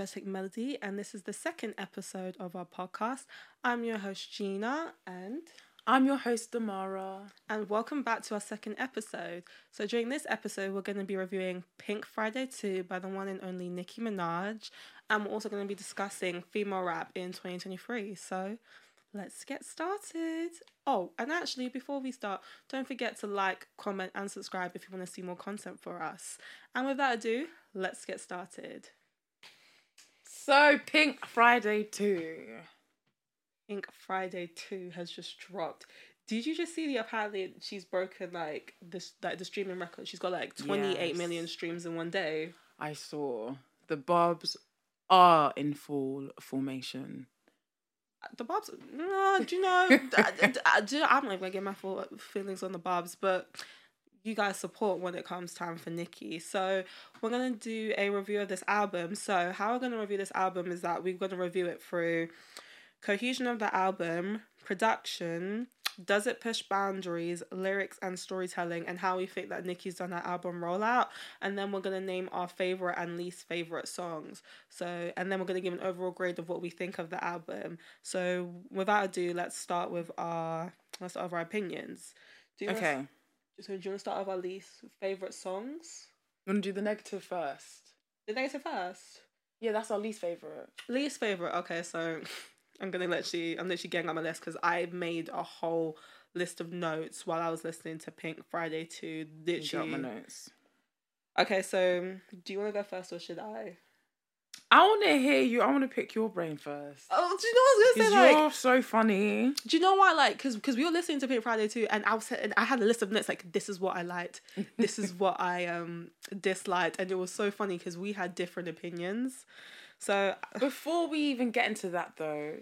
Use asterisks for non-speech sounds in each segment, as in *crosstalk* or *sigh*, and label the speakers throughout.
Speaker 1: Majestic Melody, and this is the second episode of our podcast. I'm your host, Gina, and
Speaker 2: I'm your host, Damara.
Speaker 1: And welcome back to our second episode. So, during this episode, we're going to be reviewing Pink Friday 2 by the one and only Nicki Minaj, and we're also going to be discussing female rap in 2023. So, let's get started. Oh, and actually, before we start, don't forget to like, comment, and subscribe if you want to see more content for us. And without ado, let's get started.
Speaker 2: So, Pink Friday 2.
Speaker 1: Pink Friday 2 has just dropped. Did you just see the apparently she's broken like this like the streaming record? She's got like twenty eight yes. million streams in one day.
Speaker 2: I saw. The Barbz are in full formation
Speaker 1: the Barbz, No, do you know? *laughs* Do, I'm not gonna get my full feelings on the Barbz, but you guys support when it comes time for Nicki. So we're gonna do a review of this album. So how we're gonna review this album is that we're gonna review it through cohesion of the album, production, does it push boundaries, lyrics and storytelling, and how we think that Nicki's done her album rollout. And then we're gonna name our favorite and least favorite songs. So, and then we're gonna give an overall grade of what we think of the album. So, without ado, let's start with our let's start with our opinions.
Speaker 2: Okay.
Speaker 1: So, do you want to start with our least favorite songs?
Speaker 2: You want to do the negative first?
Speaker 1: The negative first.
Speaker 2: Yeah, that's our least favorite.
Speaker 1: Least favorite. Okay, so *laughs* I'm gonna literally, I'm literally getting on my list because I made a whole list of notes while I was listening to Pink Friday to literally.
Speaker 2: got my notes.
Speaker 1: Okay, so do you want to go first or should I?
Speaker 2: I want to hear you. I want to pick your brain first.
Speaker 1: Oh, do you know what I was gonna say?
Speaker 2: Like, you're so funny.
Speaker 1: Do you know why? Like, because because we were listening to Pink Friday too, and I was and I had a list of notes like this is what I liked, this is what I um disliked, and it was so funny because we had different opinions. So
Speaker 2: before we even get into that though,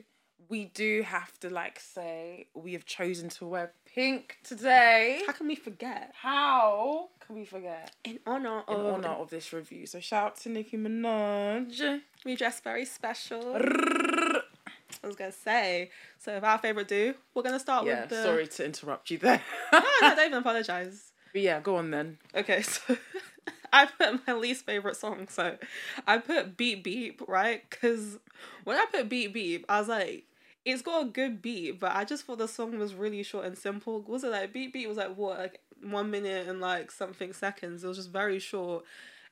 Speaker 2: we do have to like say we have chosen to wear pink today.
Speaker 1: How can we forget?
Speaker 2: How can we forget?
Speaker 1: In honor
Speaker 2: in of honor of this review. So shout out to Nicki Minaj.
Speaker 1: We dress very special. I was gonna say. So if our favorite do, we're gonna start
Speaker 2: yeah,
Speaker 1: with the.
Speaker 2: Sorry to interrupt you there. *laughs*
Speaker 1: no, no, don't even apologize. *laughs*
Speaker 2: But yeah, go on then.
Speaker 1: Okay, so *laughs* I put my least favorite song. So I put Beep Beep, right? Because when I put Beep Beep, I was like, it's got a good beat, but I just thought the song was really short and simple. Was it like Beep Beep was like what, like one minute and like something seconds? It was just very short.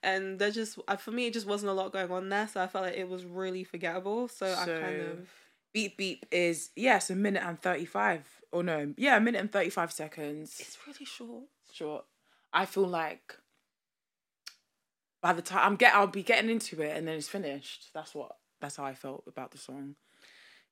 Speaker 1: And there just, for me, it just wasn't a lot going on there. So I felt like it was really forgettable. So, so I kind of.
Speaker 2: Beep Beep is, yes, a minute and 35. Or no, yeah, a minute and 35 seconds.
Speaker 1: It's really short.
Speaker 2: Short. I feel like by the time I'm get I'll be getting into it and then it's finished. That's what that's how I felt about the song.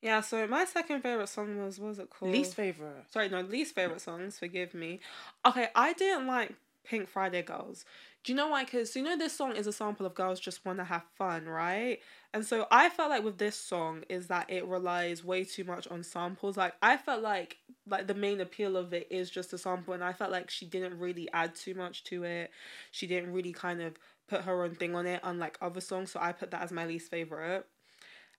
Speaker 1: Yeah, so my second favorite song was what was it called?
Speaker 2: Least favorite.
Speaker 1: Sorry, no, least favorite songs. Forgive me. Okay, I didn't like Pink Friday Girls. Do you know why? Because you know this song is a sample of girls just want to have fun, right? And so I felt like with this song is that it relies way too much on samples. Like I felt like like the main appeal of it is just a sample, and I felt like she didn't really add too much to it. She didn't really kind of put her own thing on it, unlike other songs. So I put that as my least favorite.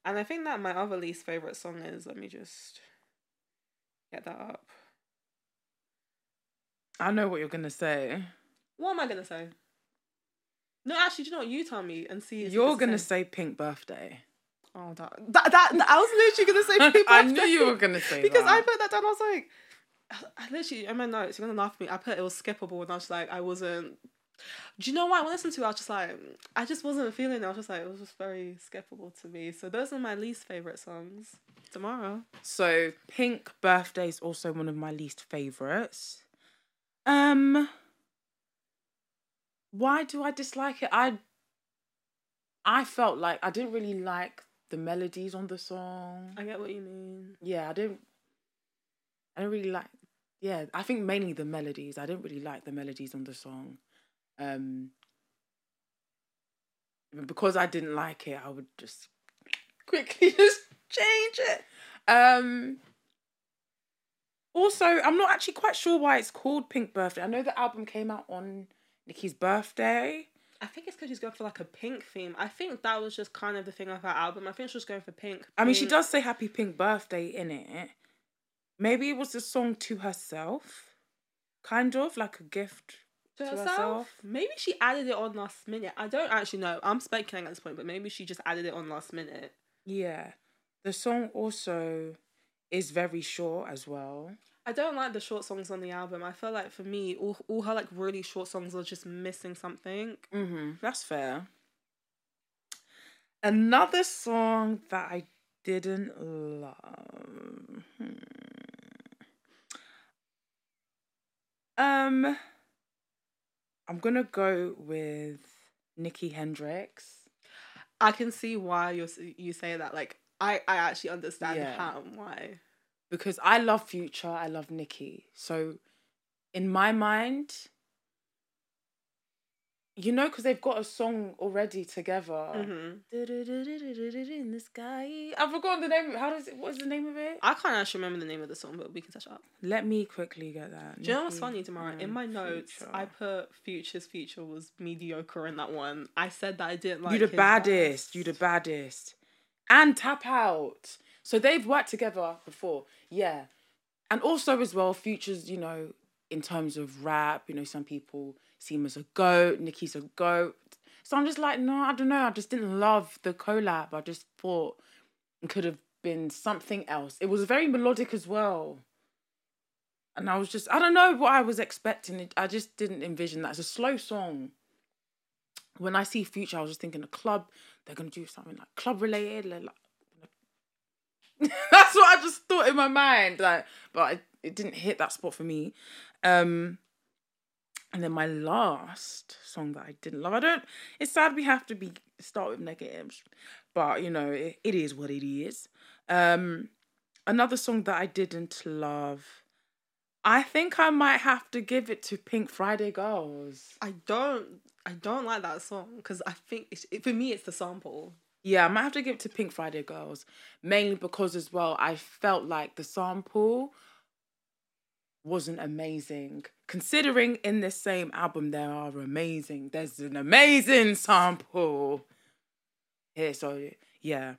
Speaker 1: And I think that my other least favorite song is. Let me just get that up.
Speaker 2: I know what you're gonna say.
Speaker 1: What am I gonna say? No, actually, do you know what? You tell me and see.
Speaker 2: You're gonna say Pink Birthday.
Speaker 1: Oh, that, that, that, that I was literally gonna say *laughs* Pink Birthday. I
Speaker 2: knew you were gonna say
Speaker 1: because
Speaker 2: that. I
Speaker 1: put that down. I was like, I literally in my notes. You're gonna laugh at me. I put it was skippable, and I was like, I wasn't. Do you know what? When I listened to listen to it, I was just like, I just wasn't feeling it. I was just like, it was just very skippable to me. So those are my least favorite songs. Tomorrow.
Speaker 2: So Pink Birthday is also one of my least favorites. Um, why do I dislike it? I I felt like I didn't really like the melodies on the song.
Speaker 1: I get what you mean.
Speaker 2: Yeah, I didn't. I don't really like. Yeah, I think mainly the melodies. I didn't really like the melodies on the song. Um, because I didn't like it, I would just quickly *laughs* just change it. Um, also, I'm not actually quite sure why it's called Pink Birthday. I know the album came out on Nicki's birthday.
Speaker 1: I think it's because she's going for like a pink theme. I think that was just kind of the thing of her album. I think she was going for pink. pink.
Speaker 2: I mean, she does say Happy Pink Birthday in it. Maybe it was a song to herself, kind of like a gift
Speaker 1: to
Speaker 2: To
Speaker 1: herself.
Speaker 2: herself?
Speaker 1: Maybe she added it on last minute. I don't actually know. I'm speculating at this point, but maybe she just added it on last minute.
Speaker 2: Yeah. The song also is very short as well.
Speaker 1: I don't like the short songs on the album. I feel like for me, all, all her like really short songs are just missing something.
Speaker 2: Mm-hmm. That's fair. Another song that I didn't love. Hmm. Um, I'm gonna go with Nicki Hendrix.
Speaker 1: I can see why you you say that. Like I I actually understand
Speaker 2: Yeah.
Speaker 1: how and why.
Speaker 2: because I love Future, I love Nicki. So, in my mind, you know, because they've got a song already together.
Speaker 1: hmm
Speaker 2: In the sky. I've forgotten the name. How does it? What is the name of it?
Speaker 1: I can't actually remember the name of the song, but we can touch up.
Speaker 2: Let me quickly get that.
Speaker 1: Do you know what's funny, Tamara? In my notes,
Speaker 2: Future.
Speaker 1: I put Future's Future was mediocre in that one. I said that I didn't like.
Speaker 2: you the baddest. You the baddest. And tap out. So they've worked together before. Yeah. And also as well, Future's, you know, in terms of rap, you know, some people see him as a goat, Nicki's a goat. So I'm just like, no, I don't know. I just didn't love the collab. I just thought it could have been something else. It was very melodic as well. And I was just, I don't know what I was expecting. I just didn't envision that. It's a slow song when I see Future, I was just thinking a club. They're gonna do something like club related. Like, *laughs* that's what I just thought in my mind. Like, but it, it didn't hit that spot for me. Um, and then my last song that I didn't love. I don't. It's sad we have to be start with negatives, but you know it, it is what it is. Um, another song that I didn't love. I think I might have to give it to Pink Friday Girls.
Speaker 1: I don't. I don't like that song because I think it's, it, for me it's the sample.
Speaker 2: Yeah, I might have to give it to Pink Friday Girls, mainly because as well I felt like the sample wasn't amazing. Considering in this same album there are amazing, there's an amazing sample here. So yeah,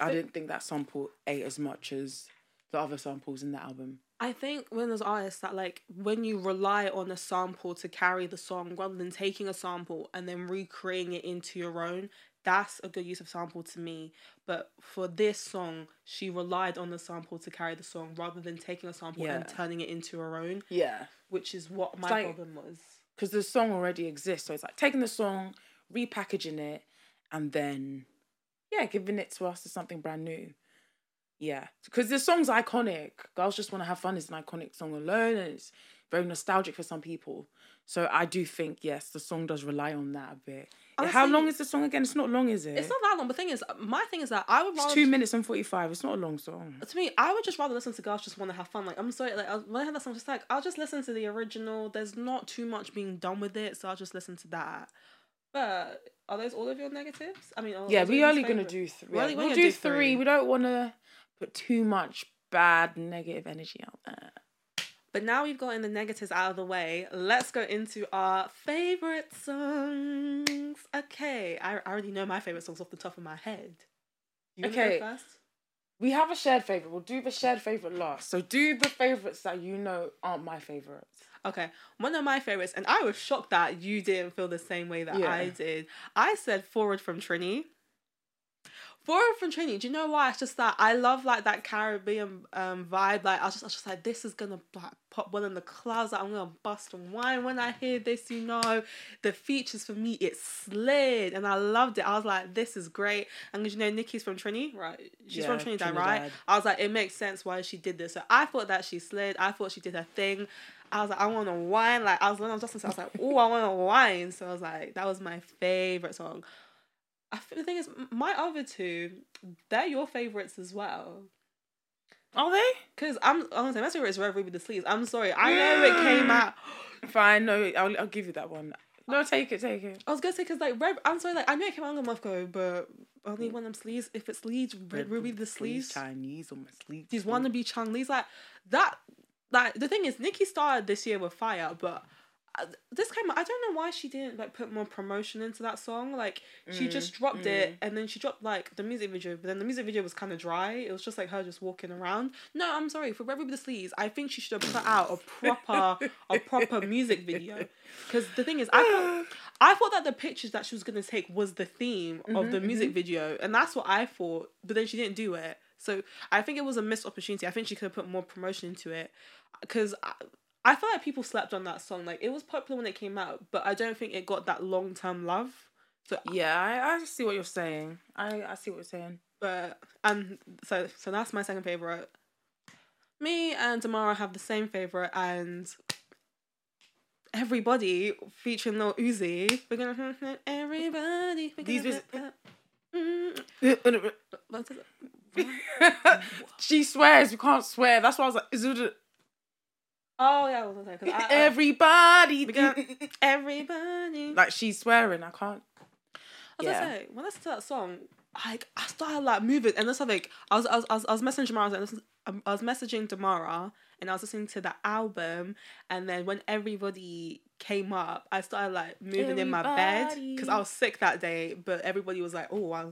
Speaker 2: I
Speaker 1: it-
Speaker 2: didn't think that sample ate as much as the other samples in the album.
Speaker 1: I think when there's artists that like when you rely on a sample to carry the song rather than taking a sample and then recreating it into your own, that's a good use of sample to me. But for this song, she relied on the sample to carry the song rather than taking a sample and turning it into her own,
Speaker 2: Yeah,
Speaker 1: which is what my
Speaker 2: like-
Speaker 1: problem was.
Speaker 2: because the song already exists. So it's like taking the song, repackaging it, and then yeah, giving it to us as something brand new. Yeah, because the song's iconic. Girls just want to have fun. It's an iconic song alone, and it's very nostalgic for some people. So I do think yes, the song does rely on that a bit. How long is the song again? It's not long, is it?
Speaker 1: It's not that long. The thing is, uh, my thing is that I would
Speaker 2: It's
Speaker 1: rather
Speaker 2: two minutes and forty five. It's not a long song.
Speaker 1: to me, I would just rather listen to girls just want to have fun. Like I'm sorry, like I, when I heard that song, just like I'll just listen to the original. There's not too much being done with it, so I'll just listen to that. But are those all of your negatives? I mean, are-
Speaker 2: Yeah,
Speaker 1: are
Speaker 2: we
Speaker 1: those
Speaker 2: only gonna
Speaker 1: favourite?
Speaker 2: do three.
Speaker 1: We're only- we're
Speaker 2: we'll
Speaker 1: gonna
Speaker 2: do
Speaker 1: do
Speaker 2: three.
Speaker 1: three.
Speaker 2: We don't want to put too much bad negative energy out there.
Speaker 1: But now we've gotten the negatives out of the way. Let's go into our favorite songs. Okay, I, I already know my favorite songs off the top of my head. You
Speaker 2: Okay.
Speaker 1: first?
Speaker 2: We have a shared favorite. We'll do the shared favorite last. So do the favorites that you know aren't my favorites.
Speaker 1: Okay, one of my favorites, and I was shocked that you didn't feel the same way that
Speaker 2: Yeah.
Speaker 1: I did. I said "Forward from Trini." Forward from Trini. Do you know why? It's just that I love like that Caribbean um vibe. Like I was just, I was just like, this is gonna like pop well in the clouds. Like, I'm gonna bust and wine when I hear this. You know, the features for me it slid, and I loved it. I was like, this is great. And you know, Nicki's from Trini, right? She's from
Speaker 2: Yeah,
Speaker 1: Trinidad, right? I was like, it makes sense why she did this. So I thought that she slid. I thought she did her thing. I was like, I want to whine. Like I was when I was just, I was like, oh, I want to whine. So I was like, that was my favorite song. I think the thing is, my other two, they're your favorites as well.
Speaker 2: Are they?
Speaker 1: Cause I'm honestly, my favorite is Red Ruby the Sleeze. I'm sorry, I know it mm. came out.
Speaker 2: Fine. No, I'll, I'll give you that one. No, take it, take it.
Speaker 1: I was gonna say because like Red, I'm sorry, like I know it came out a month ago, but only mm. one of them sleeves. If it's sleeves, Red, Ruby the sleeves.
Speaker 2: Chinese on my sleeves.
Speaker 1: These wannabe Chun-Li's like that. Like the thing is, Nicki started this year with fire, but Uh, this came. out, I don't know why she didn't like put more promotion into that song. Like she
Speaker 2: Mm,
Speaker 1: just dropped it, mm. and then she dropped like the music video. But then the music video was kind of dry. It was just like her just walking around. No, I'm sorry for with the Sleeze. I think she should have put out a proper a proper music video. Because the thing is, I thought, I thought that the pictures that she was gonna take was the theme of mm-hmm, the music mm-hmm. video, and that's what I thought. But then she didn't do it. So I think it was a missed opportunity. I think she could have put more promotion into it. Because uh, I, feel like people slept on that song. Like it was popular when it came out, but I don't think it got that long term love. So
Speaker 2: Yeah, I, I see what you're saying. I, I see what you're saying.
Speaker 1: but and so so that's my second favorite. Me and Damara have the same favorite, and everybody featuring Lil Uzi. We're gonna everybody. We're
Speaker 2: These
Speaker 1: gonna, *laughs*
Speaker 2: she swears you can't swear. That's why I was like, is it
Speaker 1: Oh yeah, I was gonna say 'cause I- I-
Speaker 2: everybody?
Speaker 1: Got- *laughs* everybody.
Speaker 2: like she's swearing. I can't.
Speaker 1: I was
Speaker 2: Yeah.
Speaker 1: gonna say when I listened to that song, like I started like moving, and then something I was I was I was, I was messaging Damara, I was, um, I was messaging Damara, and I was listening to the album, and then when everybody came up, I started like moving in my bed because I was sick that day, but everybody was like, "Oh, I,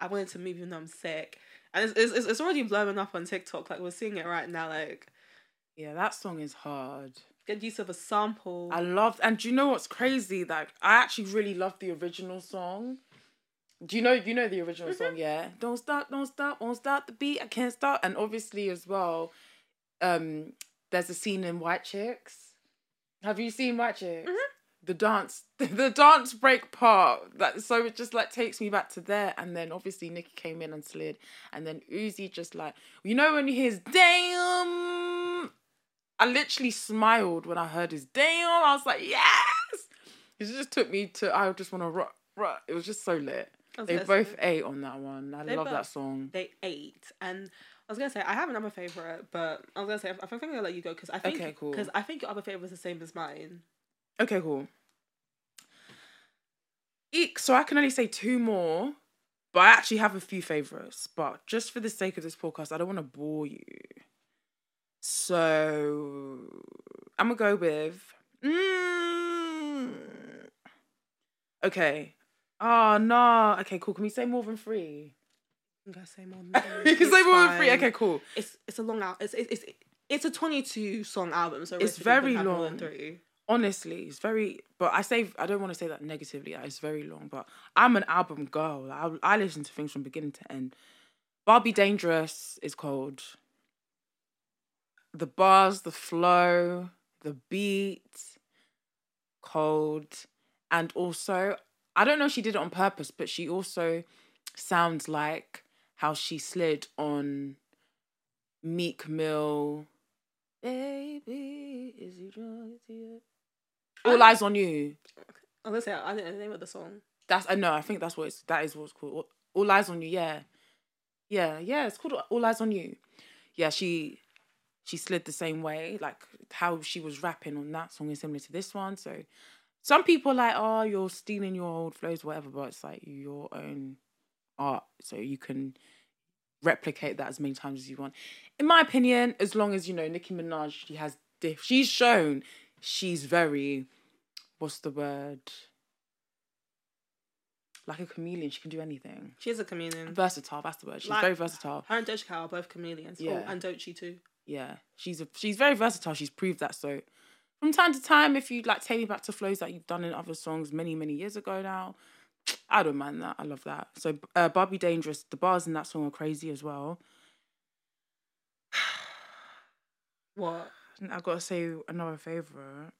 Speaker 1: I wanted to move even though I'm sick," and it's it's, it's already blowing up on TikTok. Like we're seeing it right now. Like
Speaker 2: Yeah, that song is hard.
Speaker 1: good use of a sample.
Speaker 2: I loved, and do you know what's crazy? Like, I actually really loved the original song. Do you know? You know the original song, yeah. Don't stop, don't stop, won't stop the beat. I can't stop. And obviously, as well, um, there's a scene in White Chicks. Have you seen White Chicks? The dance, *laughs* the dance break part. That so it just like takes me back to there. And then obviously Nicki came in and slid, and then Uzi just like you know when you hear damn. I literally smiled when I heard his damn. I was like, yes! It just took me to, I just want to rock, rock. It was just so lit. They both
Speaker 1: say-
Speaker 2: ate on that one. I love that song.
Speaker 1: they ate and I was gonna say I have another favorite, but I was gonna say I think I'm gonna let you go because I think
Speaker 2: Okay, cool.
Speaker 1: because I think your other favorite was the same as mine.
Speaker 2: Okay, cool. Eek, so I can only say two more, but I actually have a few favorites. But just for the sake of this podcast, I don't want to bore you. So I'm gonna go with. Mm, okay. Oh no. Okay, cool. Can we say more than three?
Speaker 1: I'm gonna say more. *laughs* Than
Speaker 2: you can
Speaker 1: It's
Speaker 2: say more than three. Okay, cool.
Speaker 1: It's it's a long out. It's it's it's, it's a 22 song album, so
Speaker 2: It's very
Speaker 1: have more than
Speaker 2: long.
Speaker 1: Three.
Speaker 2: honestly, it's very. But I say I don't want to say that negatively. It's very long, but I'm an album girl. I I listen to things from beginning to end. Barbie Dangerous is called. The bars, the flow, the beat, cold, and also I don't know if she did it on purpose, but she also sounds like how she slid on Meek Mill. Baby, is you drunk? All eyes on you.
Speaker 1: I was gonna say I didn't know the name of the song.
Speaker 2: That's uh, I know. I think that's what it's. That is what's called. All, All eyes on you. Yeah, yeah, yeah. It's called All eyes on you. Yeah, she she slid the same way. Like how she was rapping on that song is similar to this one. So some people are like, oh, you're stealing your old flows, whatever. But it's like your own art, so you can replicate that as many times as you want. In my opinion, as long as you know Nicki Minaj, she has diff. She's shown she's very. What's the word? like a chameleon. She can do anything.
Speaker 1: She's a chameleon.
Speaker 2: Versatile. That's the word. She's
Speaker 1: Like-
Speaker 2: very versatile.
Speaker 1: Her and Doja Cat are both chameleons.
Speaker 2: Oh, yeah.
Speaker 1: Oh, and Doechii too.
Speaker 2: Yeah, she's a, she's very versatile. She's proved that. So, from time to time, if you like take me back to flows that you've done in other songs many many years ago now, *tsk* I don't mind that. I love that. So, uh, Barbie Dangerous. The bars in that song are crazy as well. *sighs*
Speaker 1: What?
Speaker 2: I've got to say another favorite.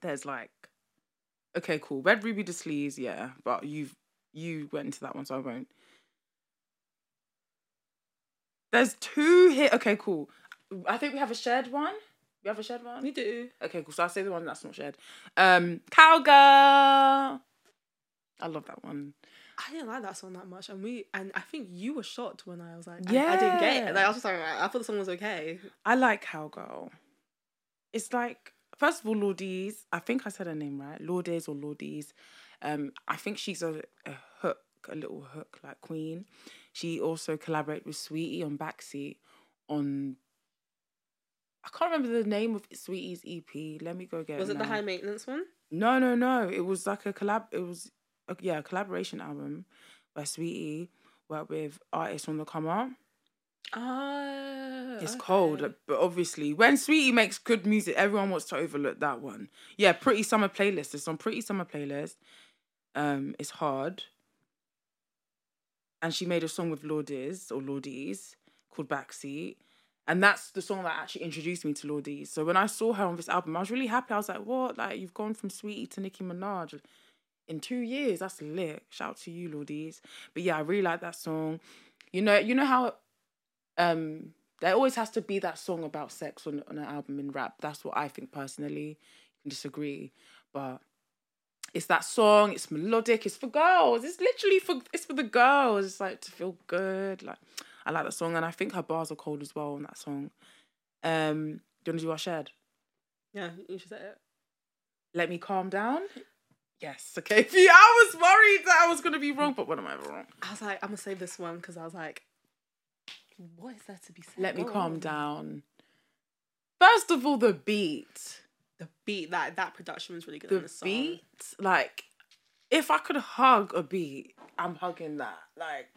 Speaker 2: There's like, okay, cool. Red Ruby the Sleeze, yeah, but you've you went into that one, so I won't. There's two here. Okay, cool. I think we have a shared one. We have a shared one.
Speaker 1: We do.
Speaker 2: Okay, cool. So I'll say the one that's not shared. Um, Cowgirl. I love that one.
Speaker 1: I didn't like that song that much, and we and I think you were shocked when I was like, I, I didn't get it. Like I was just like, I thought the song was okay.
Speaker 2: I like Cowgirl. It's like, first of all, Lourdes. I think I said her name right. Lourdes or Lourdes. Um, I think she's a, a hook, a little hook like Queen. She also collaborated with Saweetie on Backseat on I can't remember the name of Saweetie's EP. Let me go get
Speaker 1: Was
Speaker 2: it.
Speaker 1: it the high maintenance one?
Speaker 2: No, no, no. It was like a collab. It was, a, yeah, a collaboration album by Saweetie, worked with artists on the come up.
Speaker 1: Ah,
Speaker 2: It's
Speaker 1: okay.
Speaker 2: cold, but obviously, when Saweetie makes good music, everyone wants to overlook that one. Yeah, Pretty Summer playlist. It's on Pretty Summer playlist. Um, it's hard. And she made a song with Lourdes or Lourdes called Backseat. And that's the song that actually introduced me to Lourdes. So when I saw her on this album, I was really happy. I was like, what? Like, you've gone from Saweetie to Nicki Minaj in two years. That's lit. Shout out to you, Lourdes. But yeah, I really like that song. You know, you know how um there always has to be that song about sex on, on an album in rap. That's what I think personally. You can disagree. But it's that song, it's melodic, it's for girls. It's literally for it's for the girls. It's like to feel good. Like I like that song and I think her bars are cold as well on that song. Um do you wanna do our shared?
Speaker 1: Yeah, you should say it.
Speaker 2: Let me calm down. Yes, okay. *laughs* I was worried that I was gonna be wrong, but what am I ever wrong?
Speaker 1: I was like, I'm gonna save this one because I was like, what is there to be said?
Speaker 2: Let me calm down. First of all, the beat.
Speaker 1: The beat that that production was really good.
Speaker 2: the
Speaker 1: in the song.
Speaker 2: beat, like, if I could hug a beat, I'm hugging that. Like,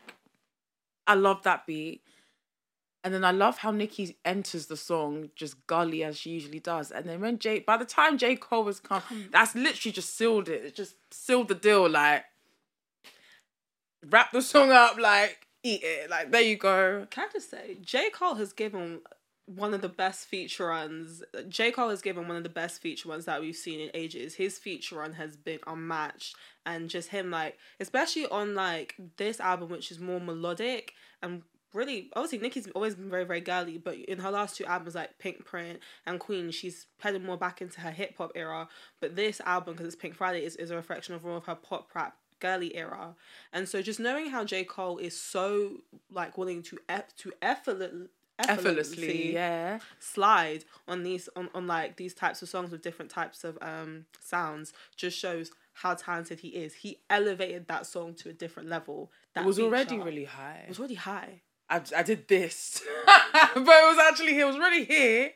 Speaker 2: I love that beat. And then I love how Nicki enters the song just gully as she usually does. And then when J, by the time J Cole was come, that's literally just sealed it. It just sealed the deal. Like, wrap the song up, like, eat it. Like, there you go.
Speaker 1: Can I just say, J. Cole has given one of the best feature runs. J. Cole has given one of the best feature runs that we've seen in ages. His feature run has been unmatched, and just him like, especially on like this album, which is more melodic and really obviously Nicki's always been very very girly, but in her last two albums like Pink Print and Queen, she's heading more back into her hip hop era. But this album, because it's Pink Friday, is, is a reflection of more of her pop rap girly era. And so just knowing how J Cole is so like willing to eff- to effortless
Speaker 2: Effortlessly, yeah.
Speaker 1: slide on these on, on like these types of songs with different types of um sounds just shows how talented he is. He elevated that song to a different level. That
Speaker 2: It was already really high.
Speaker 1: it was already high.
Speaker 2: I, I did this, *laughs* but it was actually it was really here,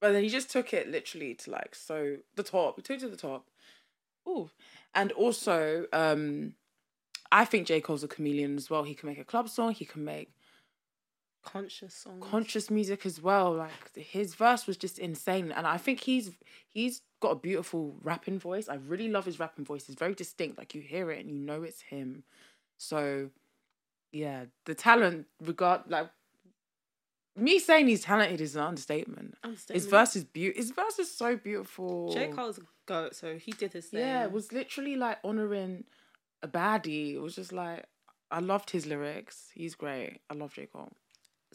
Speaker 2: but then he just took it literally to like so the top. He took it to the top. Ooh, and also um, I think J Cole's a chameleon as well. He can make a club song. He can make
Speaker 1: Conscious songs.
Speaker 2: conscious music as well. Like his verse was just insane, and I think he's he's got a beautiful rapping voice. I really love his rapping voice. It's very distinct. Like you hear it and you know it's him. So, yeah, the talent regard like me saying he's talented is an understatement. His verse is beautiful. His verse is so beautiful.
Speaker 1: J. Cole's a goat, so he did his thing.
Speaker 2: Yeah, it was literally like honoring a baddie. It was just like I loved his lyrics. He's great. I love J Cole.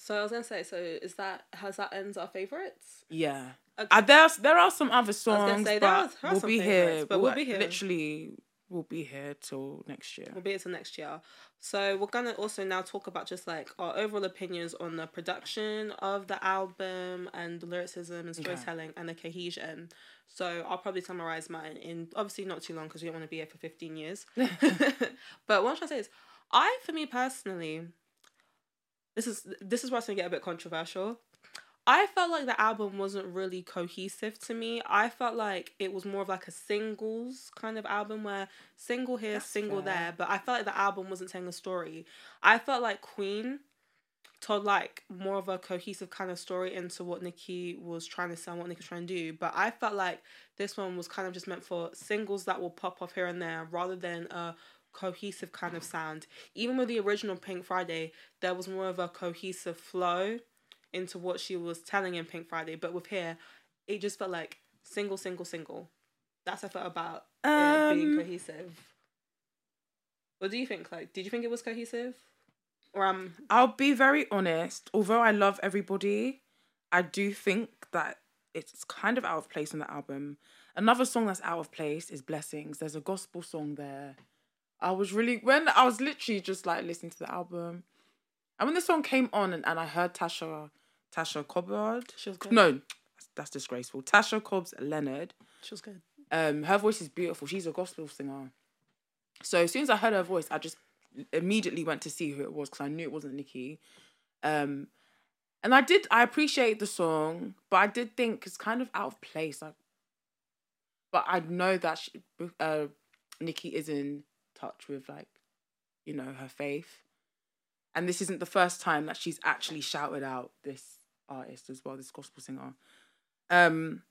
Speaker 1: So I was gonna say, so is that has that ends our favorites?
Speaker 2: Yeah.
Speaker 1: Okay.
Speaker 2: Uh, there's there are some other songs,
Speaker 1: say,
Speaker 2: but
Speaker 1: there are
Speaker 2: we'll be here.
Speaker 1: but we'll be here.
Speaker 2: Literally, we'll be here till next year.
Speaker 1: We'll be here till next year. So we're gonna also now talk about just like our overall opinions on the production of the album and the lyricism and storytelling and the cohesion. So I'll probably summarize mine in obviously not too long because we don't want to be here for fifteen years. *laughs* *laughs* but what I'm trying to say is, I for me personally, this is this is where it's gonna get a bit controversial. I felt like the album wasn't really cohesive to me. I felt like it was more of like a singles kind of album where single here,
Speaker 2: That's
Speaker 1: single
Speaker 2: fair.
Speaker 1: there, but I felt like the album wasn't telling a story. I felt like Queen told like more of a cohesive kind of story into what Nicki was trying to sell, what Nicki was trying to do. But I felt like this one was kind of just meant for singles that will pop off here and there rather than a cohesive kind of sound. Even with the original Pink Friday, there was more of a cohesive flow into what she was telling in Pink Friday. But with here, it just felt like single, single, single. That's how I felt about it being
Speaker 2: Um,
Speaker 1: cohesive. What do you think? Like, did you think it was cohesive? Or um,
Speaker 2: I'll be very honest. Although I love everybody, I do think that it's kind of out of place on the album. Another song that's out of place is Blessings. There's a gospel song there. I was really when I was literally just like listening to the album, and when the song came on and, and I heard Tasha, Tasha Cobbard.
Speaker 1: she was good.
Speaker 2: No, that's, that's disgraceful. Tasha Cobbs Leonard.
Speaker 1: she was good.
Speaker 2: Um, her voice is beautiful. She's a gospel singer. So as soon as I heard her voice, I just immediately went to see who it was because I knew it wasn't Nicki. Um, And I did I appreciate the song, but I did think it's kind of out of place. Like, but I know that she, uh, Nicki is in touch with like, you know, her faith, and this isn't the first time that she's actually shouted out this artist as well, this gospel singer. Um,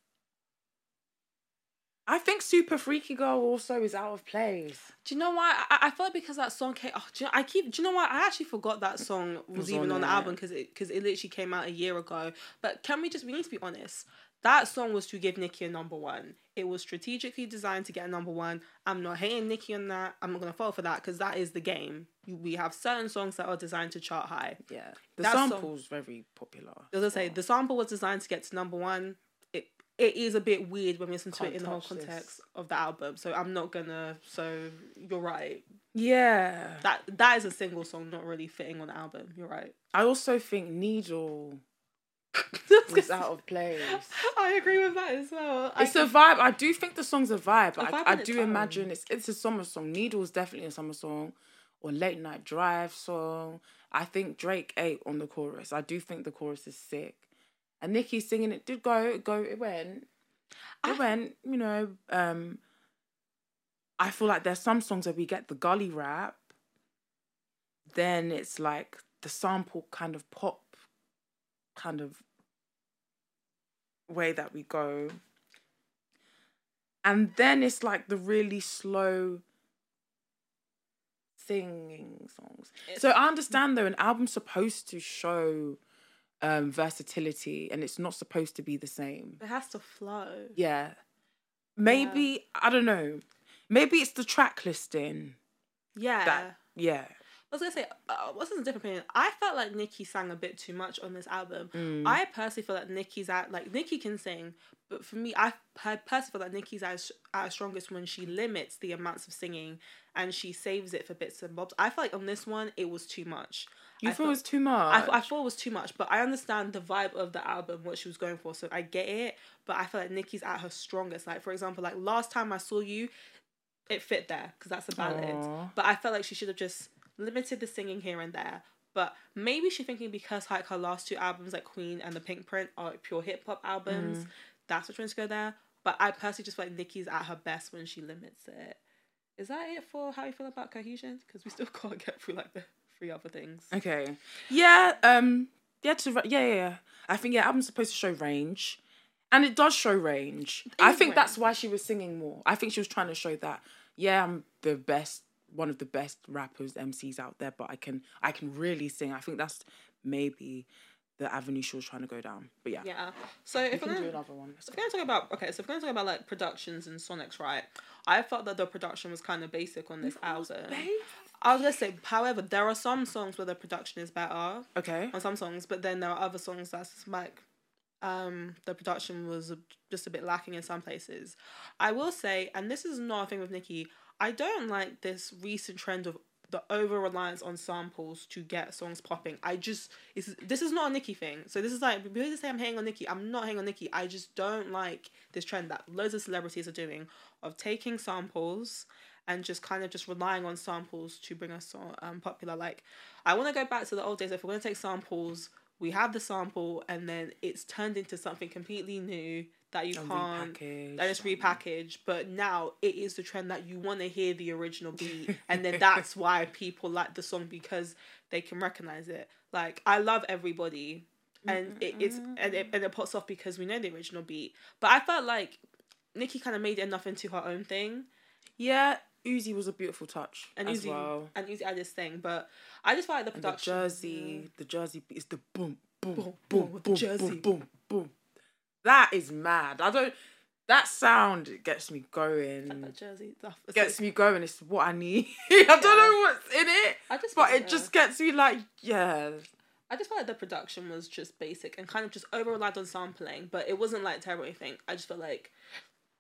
Speaker 2: I think Super Freaky Girl also is out of place.
Speaker 1: Do you know why? I, I feel like because that song came. Oh, do you know, I keep. Do you know why? I actually forgot that song was,
Speaker 2: Was
Speaker 1: even
Speaker 2: on
Speaker 1: on the album because it because it literally came out a year ago. But can we just? We need to be honest. That song was to give Nicki a number one. It was strategically designed to get a number one. I'm not hating Nicki on that. I'm not gonna fall for that because that is the game. We have certain songs that are designed to chart high.
Speaker 2: Yeah, the
Speaker 1: That song-
Speaker 2: sample's very popular.
Speaker 1: As I say, the sample was designed to get to number one. It it is a bit weird when we listen to
Speaker 2: Can't
Speaker 1: it in the whole
Speaker 2: touch this.
Speaker 1: context of the album. So I'm not gonna. So you're right.
Speaker 2: Yeah,
Speaker 1: That that is a single song, not really fitting on the album. You're right.
Speaker 2: I also think Needle *laughs* was out of place. *laughs*
Speaker 1: I agree with that as well. I
Speaker 2: It's a vibe. I do think the song's a vibe.
Speaker 1: A
Speaker 2: I,
Speaker 1: vibe
Speaker 2: I
Speaker 1: its
Speaker 2: do
Speaker 1: own.
Speaker 2: imagine it's it's a summer song. Needle's definitely a summer song, or late night drive song. I think Drake ate on the chorus. I do think the chorus is sick, and Nicki singing it did go go. It went. It
Speaker 1: I-
Speaker 2: went. You know. Um. I feel like there's some songs where we get the gully rap. Then it's like the sample kind of pop, kind of way that we go. And then it's like the really slow singing songs. So I understand though, an album's supposed to show um versatility and it's not supposed to be the same.
Speaker 1: it has to flow.
Speaker 2: Yeah. Maybe I don't know. Maybe it's the track listing.
Speaker 1: Yeah.
Speaker 2: That yeah.
Speaker 1: I was gonna say, uh, what's a different opinion? I felt like Nicki sang a bit too much on this album.
Speaker 2: Mm.
Speaker 1: I personally feel like Nicki's at like Nicki can sing, but for me, I per- personally feel like Nicki's at, at her strongest when she limits the amounts of singing and she saves it for bits and bobs. I feel like on this one it was too much.
Speaker 2: You
Speaker 1: I thought-
Speaker 2: it's too much.
Speaker 1: I, I thought it was too much, but I understand the vibe of the album, what she was going for, so I get it. But I feel like Nicki's at her strongest. Like for example, like last time I saw you, it fit there because that's a ballad.
Speaker 2: Aw.
Speaker 1: But I felt like she should have just limited the singing here and there. But maybe she's thinking because like her last two albums, like Queen and the Pink Print, are like, pure hip hop albums. That's what trying to go there. But I personally just feel like Nicki's at her best when she limits it. Is that it for how you feel about cohesion? Because we still *laughs* can't get through like the three other things.
Speaker 2: Okay. Yeah. Um. Yeah. To yeah, yeah. yeah. I think yeah. Album's supposed to show range, and it does show range. I think that's why she was singing more. I think she was trying to show that yeah, I'm the best, one of the best rappers, MCs out there, but I can I can really sing. I think that's maybe the avenue she was trying to go down. But yeah,
Speaker 1: Yeah. So
Speaker 2: we
Speaker 1: if we're gonna,
Speaker 2: another one.
Speaker 1: if we're gonna talk about okay, so if we're gonna talk about like productions and Sonics, right? I felt that the production was kind of basic on this album. I was gonna say, however, there are some songs where the production is better
Speaker 2: Okay.
Speaker 1: on some songs, but then there are other songs that's like, um, the production was just a bit lacking in some places. I will say, and this is not a thing with Nicki. I don't like this recent trend of the over reliance on samples to get songs popping. I just it's this is not a Nicki thing. So this is like people just say I'm hating on Nicki. I'm not hating on Nicki. I just don't like this trend that loads of celebrities are doing of taking samples and just kind of just relying on samples to bring us on um popular. Like I want to go back to the old days. If we're gonna take samples, we have the sample and then it's turned into something completely new that you
Speaker 2: And
Speaker 1: can't
Speaker 2: repackaged
Speaker 1: that is repackaged. But now it is the trend that you want to hear the original beat, *laughs* and then that's why people like the song because they can recognize it. Like I love everybody, and it, it's and it, and it pops off because we know the original beat. But I felt like Nicki kind of made it enough into her own thing,
Speaker 2: Yeah, Uzi was a beautiful touch
Speaker 1: and
Speaker 2: as
Speaker 1: Uzi
Speaker 2: well.
Speaker 1: and Uzi had this thing. But I just felt like the
Speaker 2: And the jersey, the jersey is the boom, boom,
Speaker 1: Boom,
Speaker 2: boom,
Speaker 1: boom,
Speaker 2: boom,
Speaker 1: jersey.
Speaker 2: boom, boom, boom. That is mad. I don't. That sound gets me going.
Speaker 1: that jersey stuff.
Speaker 2: Gets me going. It's what I need. *laughs* I don't know what's in it,
Speaker 1: I just
Speaker 2: but it just gets me like, yeah.
Speaker 1: I just felt like the production was just basic and kind of just over relied on sampling, but it wasn't like terrible anything. I just felt like,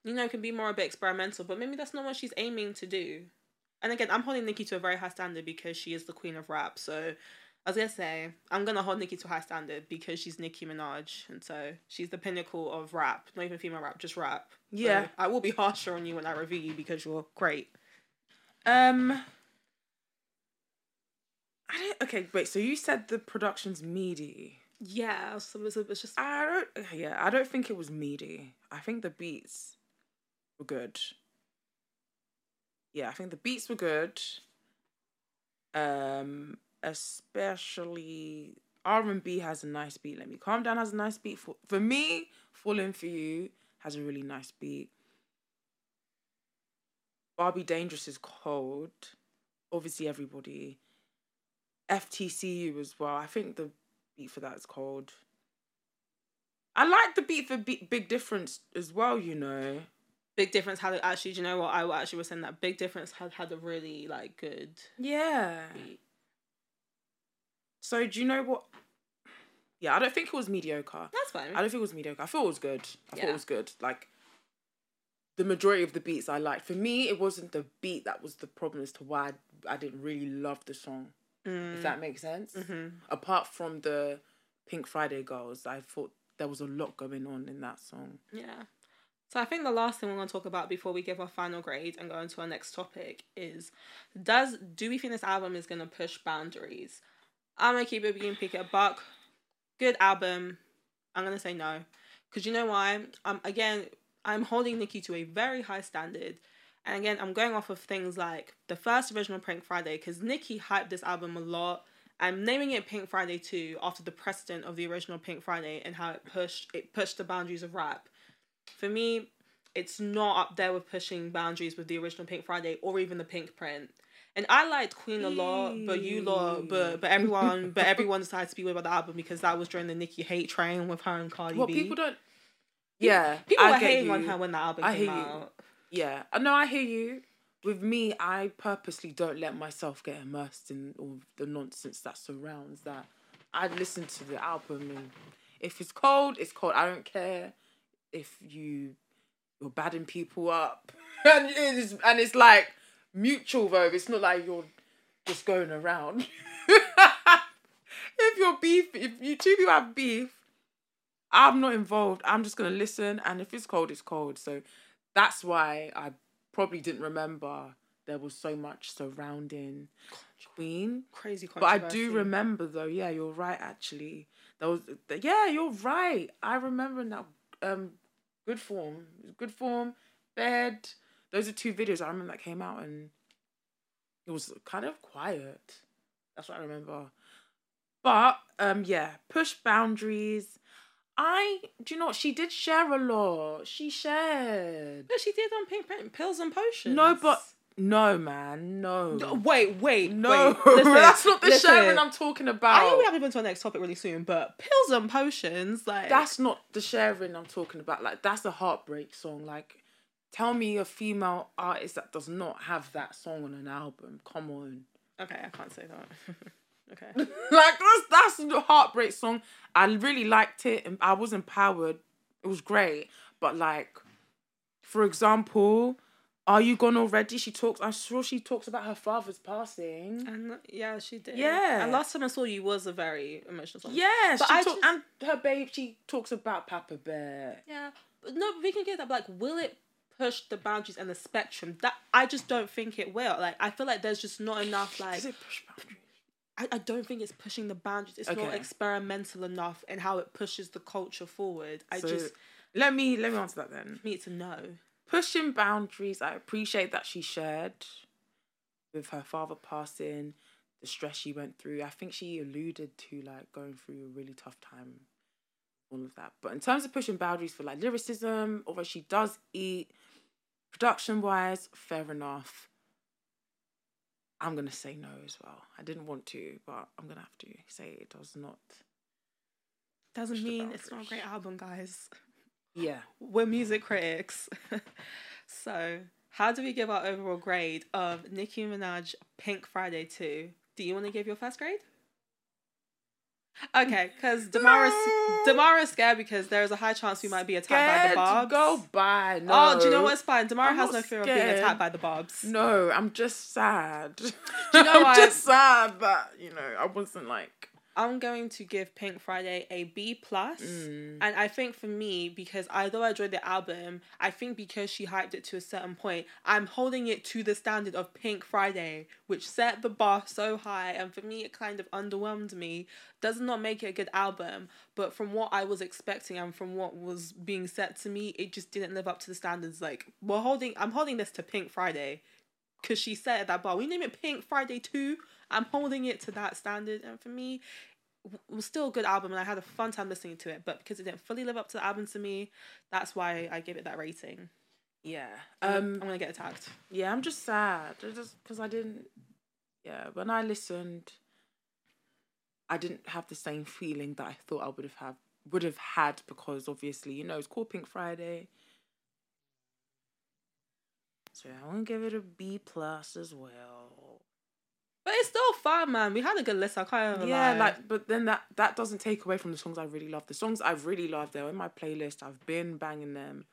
Speaker 1: you know, it can be more a bit experimental, but maybe that's not what she's aiming to do. And again, I'm holding Nicki to a very high standard because she is the queen of rap. So I was gonna say I'm gonna hold Nicki to a high standard because she's Nicki Minaj, and so she's the pinnacle of rap. Not even female rap, just rap. So
Speaker 2: Yeah.
Speaker 1: I will be harsher on you when I review you because you're great.
Speaker 2: Um. I don't. Okay, wait. So you said the production's meaty.
Speaker 1: Yeah, so it's, it's just
Speaker 2: I don't. Yeah, I don't think it was meaty. I think the beats were good. Yeah, I think the beats were good. Um, especially R and B has a nice beat. Let me calm down has a nice beat. For for me, falling for you has a really nice beat. Barbie Dangerous is cold. Obviously, everybody. FTCU as well. I think the beat for that is cold. I like the beat for B- Big Difference as well, you know.
Speaker 1: big difference. Had actually, do you know what I actually was saying that big difference had had a really like good
Speaker 2: Yeah.
Speaker 1: beat.
Speaker 2: So, do you know what? Yeah, I don't think it was mediocre.
Speaker 1: That's fine.
Speaker 2: I don't think it was mediocre. I thought it was good. I thought it was good. Like, the majority of the beats I liked. For me, it wasn't the beat that was the problem as to why I, I didn't really love the song.
Speaker 1: Mm.
Speaker 2: If that makes sense.
Speaker 1: Mhm.
Speaker 2: Apart from the Pink Friday girls, I thought there was a lot going on in that song.
Speaker 1: Yeah. So I think the last thing we're going to talk about before we give our final grade and go into our next topic is does do we think this album is going to push boundaries? I'm to keep it being pick it a buck. Good album. I'm to say no. Cuz you know why? Um again, I'm holding Nicki to a very high standard. And again, I'm going off of things like the first original Pink Friday cuz Nicki hyped this album a lot. I'm naming it Pink Friday 2 after the precedent of the original Pink Friday and how it pushed it pushed the boundaries of rap for me, it's not up there with pushing boundaries with the original Pink Friday or even the Pink Print. And I liked Queen a lot, but you lot, but but everyone, but *laughs* everyone decided to be with about the album because that was during the Nicki hate train with her and Cardi
Speaker 2: Well,
Speaker 1: B.
Speaker 2: people don't. Yeah,
Speaker 1: People
Speaker 2: I
Speaker 1: were hating on her when the album
Speaker 2: I
Speaker 1: came
Speaker 2: hear you.
Speaker 1: out.
Speaker 2: Yeah, Uh, no, I hear you. With me, I purposely don't let myself get immersed in all the nonsense that surrounds that. I listen to the album, and if it's cold, it's cold. I don't care if you you're badding people up, *laughs* and it's and it's like mutual though. It's not like you're just going around. *laughs* if you're beef, if you two people have beef, I'm not involved. I'm just gonna listen, and if it's cold, it's cold. So that's why I probably didn't remember there was so much surrounding Queen.
Speaker 1: Crazy
Speaker 2: But I do remember though. Yeah, you're right. Actually, there was. Yeah, you're right. I remember now. Um, good form. Good form. Bed. Those are two videos I remember that came out, and it was kind of quiet. That's what I remember. But um, yeah, push boundaries. I do you know what she did share a lot. She shared.
Speaker 1: But she did on Pink Pills and Potions.
Speaker 2: No, but no, man, no.
Speaker 1: No, Wait, wait,
Speaker 2: No,
Speaker 1: wait. *laughs* Listen,
Speaker 2: that's not the
Speaker 1: listen.
Speaker 2: sharing I'm talking about.
Speaker 1: I know we have to move to our next topic really soon, but Pills and Potions, like
Speaker 2: That's not the sharing I'm talking about. Like that's a heartbreak song. Like, tell me a female artist that does not have that song on an album. Come on.
Speaker 1: okay. I can't say that. *laughs* okay. *laughs*
Speaker 2: like that's that's the heartbreak song. I really liked it and I was empowered. It was great. But like, for example, Are You Gone Already? She talks I'm sure she talks about her father's passing.
Speaker 1: And yeah, she did.
Speaker 2: Yeah.
Speaker 1: And last time I saw you was a very emotional song.
Speaker 2: Yeah,
Speaker 1: But
Speaker 2: she
Speaker 1: I
Speaker 2: talk-
Speaker 1: just-
Speaker 2: and her babe, she talks about Papa Bear.
Speaker 1: Yeah. But no, we can get that. But like, will it push the boundaries and the spectrum? That I just don't think it will. Like, I feel like there's just not enough. Like,
Speaker 2: Does it push boundaries?
Speaker 1: I, I don't think it's pushing the boundaries. It's not experimental enough in how it pushes the culture forward. I
Speaker 2: So,
Speaker 1: just
Speaker 2: let me let me answer that then.
Speaker 1: need to know.
Speaker 2: pushing boundaries. I appreciate that she shared with her father passing, the stress she went through. I think she alluded to like going through a really tough time, all of that. But in terms of pushing boundaries for like lyricism, although she does eat, production wise, fair enough. I'm gonna say no as well. I didn't want to, but I'm gonna have to say it does not.
Speaker 1: Doesn't mean it's not a great album, guys.
Speaker 2: Yeah. *laughs*
Speaker 1: We're music critics. *laughs* so, how do we give our overall grade of Nicki Minaj Pink Friday 2? Do you want to give your first grade? Okay, because Damara's
Speaker 2: No.
Speaker 1: Scared because there is a high chance we might be attacked by the
Speaker 2: Scared
Speaker 1: Barbz.
Speaker 2: Go by. No.
Speaker 1: Oh, do you know what's fine? Damara
Speaker 2: I'm
Speaker 1: has no fear of being attacked by the Barbz.
Speaker 2: No, I'm just sad.
Speaker 1: you know *laughs*
Speaker 2: I'm
Speaker 1: what?
Speaker 2: just sad that you know I wasn't like
Speaker 1: I'm going to give Pink Friday a B plus,
Speaker 2: Mm.
Speaker 1: and I think for me because although I enjoyed the album, I think because she hyped it to a certain point, I'm holding it to the standard of Pink Friday, which set the bar so high, and for me it kind of underwhelmed me. Does not make it a good album, but from what I was expecting and from what was being said to me, it just didn't live up to the standards. Like we're holding, I'm holding this to Pink Friday, because she said that bar, we name it Pink Friday too. I'm holding it to that standard, and for me, it was still a good album, and I had a fun time listening to it. But because it didn't fully live up to the album to me, that's why I gave it that rating.
Speaker 2: Yeah.
Speaker 1: Um. I'm gonna get attacked.
Speaker 2: Yeah, I'm just sad. I Just because I didn't. Yeah, when I listened, I didn't have the same feeling that I thought I would have have would have had because obviously you know it's called Pink Friday. So I'm gonna give it a B plus as well.
Speaker 1: But it's still fun, man. We had a good list. I can't even
Speaker 2: yeah,
Speaker 1: lie.
Speaker 2: like but then that that doesn't take away from the songs I really love. The songs I really love, they're in my playlist. I've been banging them.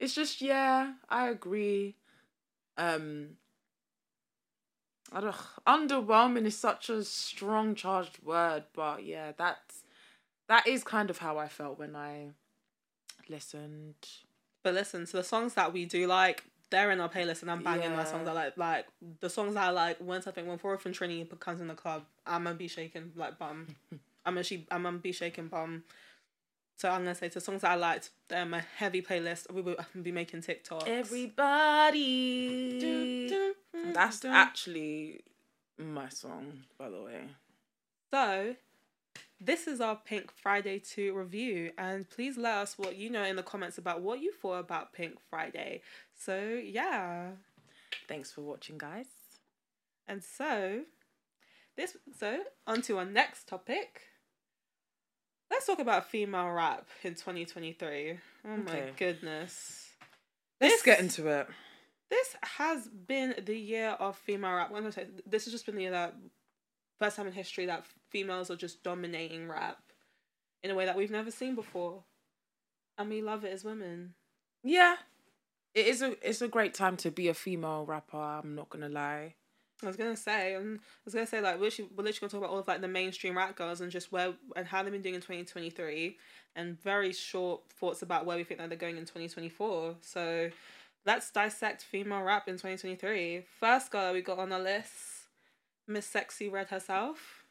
Speaker 2: It's just yeah, I agree. Um I don't underwhelming is such a strong charged word, but yeah, that's that is kind of how I felt when I listened.
Speaker 1: But listen, so the songs that we do like, they're in our playlist, and I'm banging my songs I like. Like the songs I like. Once I think when Forward From Trini comes in the club, I'm gonna be shaking like bum. *laughs* I'm gonna she. I'm gonna be shaking bum. So I'm gonna say the songs that I liked. They're my heavy playlist. We will be making TikToks.
Speaker 2: Everybody. That's actually my song, by the way.
Speaker 1: So, this is our Pink Friday 2 review, and please let us what you know in the comments about what you thought about Pink Friday. So, yeah.
Speaker 2: Thanks for watching, guys.
Speaker 1: And so, this so on to our next topic. Let's talk about female rap in 2023. Oh my
Speaker 2: Okay.
Speaker 1: goodness.
Speaker 2: Let's
Speaker 1: This-
Speaker 2: get into it.
Speaker 1: This has been the year of female rap. When I say this has just been the year that first time in history that females are just dominating rap in a way that we've never seen before, and we love it as women.
Speaker 2: Yeah. It is a it's a great time to be a female rapper, I'm not gonna lie.
Speaker 1: I was gonna say, um, I was gonna say like we're literally, we're literally gonna talk about all of like the mainstream rap girls and just where and how they've been doing in twenty twenty three, and very short thoughts about where we think that they're going in twenty twenty four. So, let's dissect female rap in twenty twenty three. First girl we got on the list, Miss Sexyy Red herself.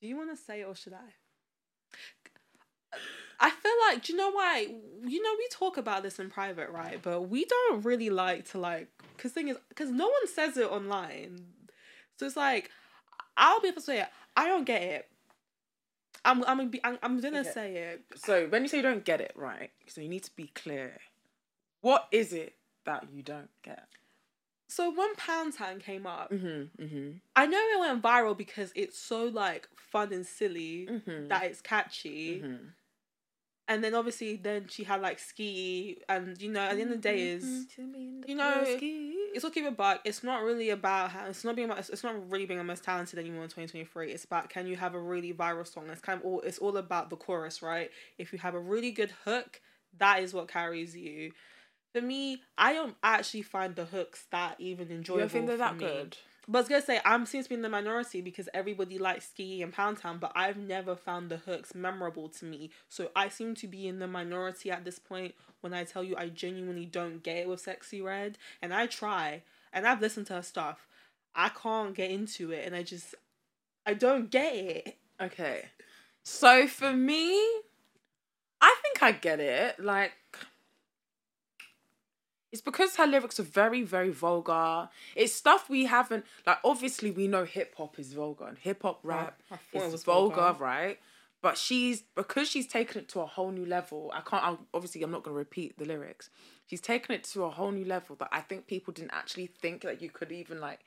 Speaker 1: Do you want to say it or should I? I feel like, do you know why? You know, we talk about this in private, right? But we don't really like to like, cause thing is, cause no one says it online, so it's like, I'll be able to say it. I don't get it. I'm, I'm, gonna be, I'm, I'm gonna
Speaker 2: Okay.
Speaker 1: say it.
Speaker 2: So when you say you don't get it, right? So you need to be clear. What is it that you don't get?
Speaker 1: So when Pound Town came up,
Speaker 2: Mm-hmm. Mm-hmm.
Speaker 1: I know it went viral because it's so like fun and silly
Speaker 2: Mm-hmm.
Speaker 1: that it's catchy.
Speaker 2: mm-hmm.
Speaker 1: And then obviously then she had like ski and you know at the end of the day is you know, it's okay with buck. It's not really about how it's not being about, it's not really being the most talented anymore in twenty twenty three. It's about can you have a really viral song? It's kind of all it's all about the chorus, right? If you have a really good hook, that is what carries you. For me, I don't actually find the hooks that even enjoyable.
Speaker 2: you don't think they're that
Speaker 1: me.
Speaker 2: good?
Speaker 1: But I was gonna say I'm seems to be in the minority because everybody likes Ski and Pound Town, but I've never found the hooks memorable to me. So I seem to be in the minority at this point when I tell you I genuinely don't get it with Sexyy Red. And I try and I've listened to her stuff. I can't get into it and I just I don't get it.
Speaker 2: Okay. So for me, I think I get it. Like, it's because her lyrics are very, very vulgar. It's stuff we haven't, like, obviously, we know hip hop is vulgar and hip hop rap
Speaker 1: it
Speaker 2: is
Speaker 1: was
Speaker 2: vulgar,
Speaker 1: vulgar.
Speaker 2: right? But she's, because she's taken it to a whole new level, I can't, I'm, obviously, I'm not going to repeat the lyrics. She's taken it to a whole new level that I think people didn't actually think that you could even, like,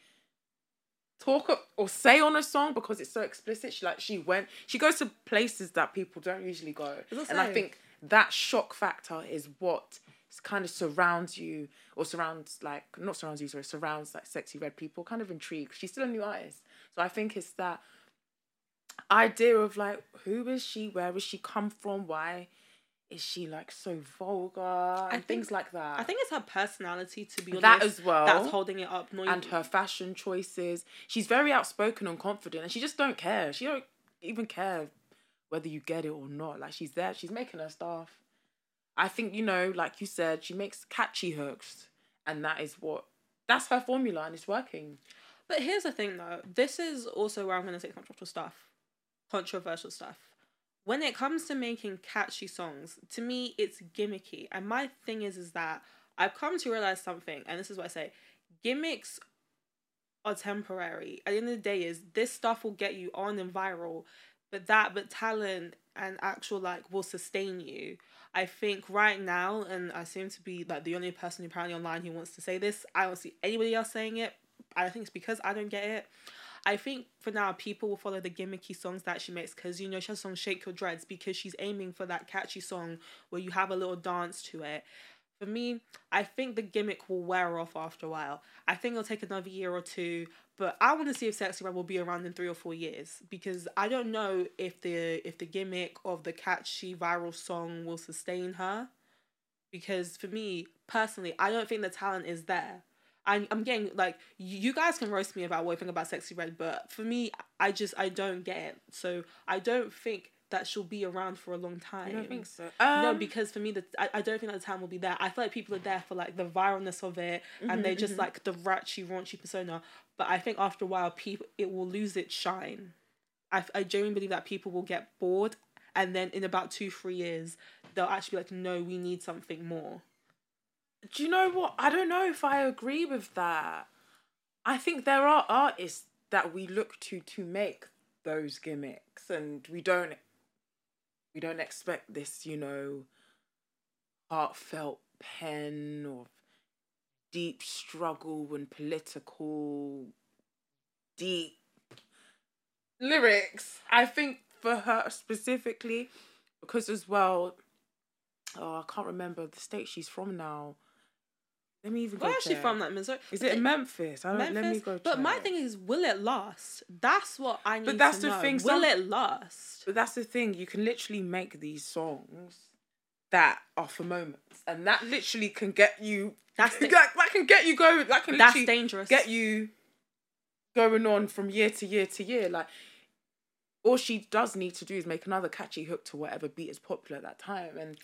Speaker 2: talk or say on a song because it's so explicit. She like she went she goes to places that people don't usually go. And I think that shock factor is what kind of surrounds you or surrounds like not surrounds you, sorry, surrounds like sexy red people, kind of intrigued. She's still a new artist. So I think it's that idea of like who is she, where has she come from, why is she like so vulgar and things like that.
Speaker 1: I think it's her personality to be honest.
Speaker 2: That as well.
Speaker 1: That's holding it up.
Speaker 2: And
Speaker 1: even-
Speaker 2: her fashion choices. She's very outspoken and confident, and she just don't care. She don't even care whether you get it or not. Like she's there. She's making her stuff. I think you know, like you said, she makes catchy hooks, and that is what that's her formula, and it's working.
Speaker 1: But here's the thing though. This is also where I'm gonna say controversial stuff. Controversial stuff. When it comes to making catchy songs, to me it's gimmicky. And my thing is is that I've come to realize something, and this is what I say. Gimmicks are temporary. At the end of the day, is this stuff will get you on and viral, but that but talent and actual like will sustain you. I think right now, and I seem to be like the only person apparently online who wants to say this. I don't see anybody else saying it. I think it's because I don't get it. I think for now people will follow the gimmicky songs that she makes because you know she has song "Shake Your Dreads" because she's aiming for that catchy song where you have a little dance to it. For me, I think the gimmick will wear off after a while. I think it'll take another year or two, but I want to see if Sexyy Red will be around in three or four years because I don't know if the if the gimmick of the catchy viral song will sustain her. Because for me personally, I don't think the talent is there. I, I'm getting like you guys can roast me about what you think about Sexyy Red, but for me, I just I don't get it. So I don't think that she'll be around for a long time.
Speaker 2: I don't think so.
Speaker 1: no,
Speaker 2: Um,
Speaker 1: because for me, the I, I don't think that the time will be there. I feel like people are there for like the viralness of it, and they just like the ratchy, raunchy persona. But I think after a while, people it will lose its shine. I I genuinely believe that people will get bored, and then in about two three years, they'll actually be like, no, we need something more.
Speaker 2: do you know what? I don't know if I agree with that. I think there are artists that we look to to make those gimmicks, and we don't we don't expect this, you know, heartfelt pen of deep struggle and political deep lyrics. I think for her specifically, because as well, oh, I can't remember the state she's from now. Let me even go.
Speaker 1: Where is she
Speaker 2: check.
Speaker 1: from? That Missouri?
Speaker 2: Is it Memphis? I don't. Let me
Speaker 1: Memphis?
Speaker 2: go.
Speaker 1: But my thing is, will it last? That's what I need.
Speaker 2: But that's
Speaker 1: to
Speaker 2: the
Speaker 1: know.
Speaker 2: thing,
Speaker 1: Will
Speaker 2: some-
Speaker 1: it last?
Speaker 2: But that's the thing. You can literally make these songs that are for moments, and that literally can get you.
Speaker 1: That's *laughs* the-
Speaker 2: that, that can get you going. That can
Speaker 1: That's dangerous.
Speaker 2: get you going on from year to year to year. Like all she does need to do is make another catchy hook to whatever beat is popular at that time, and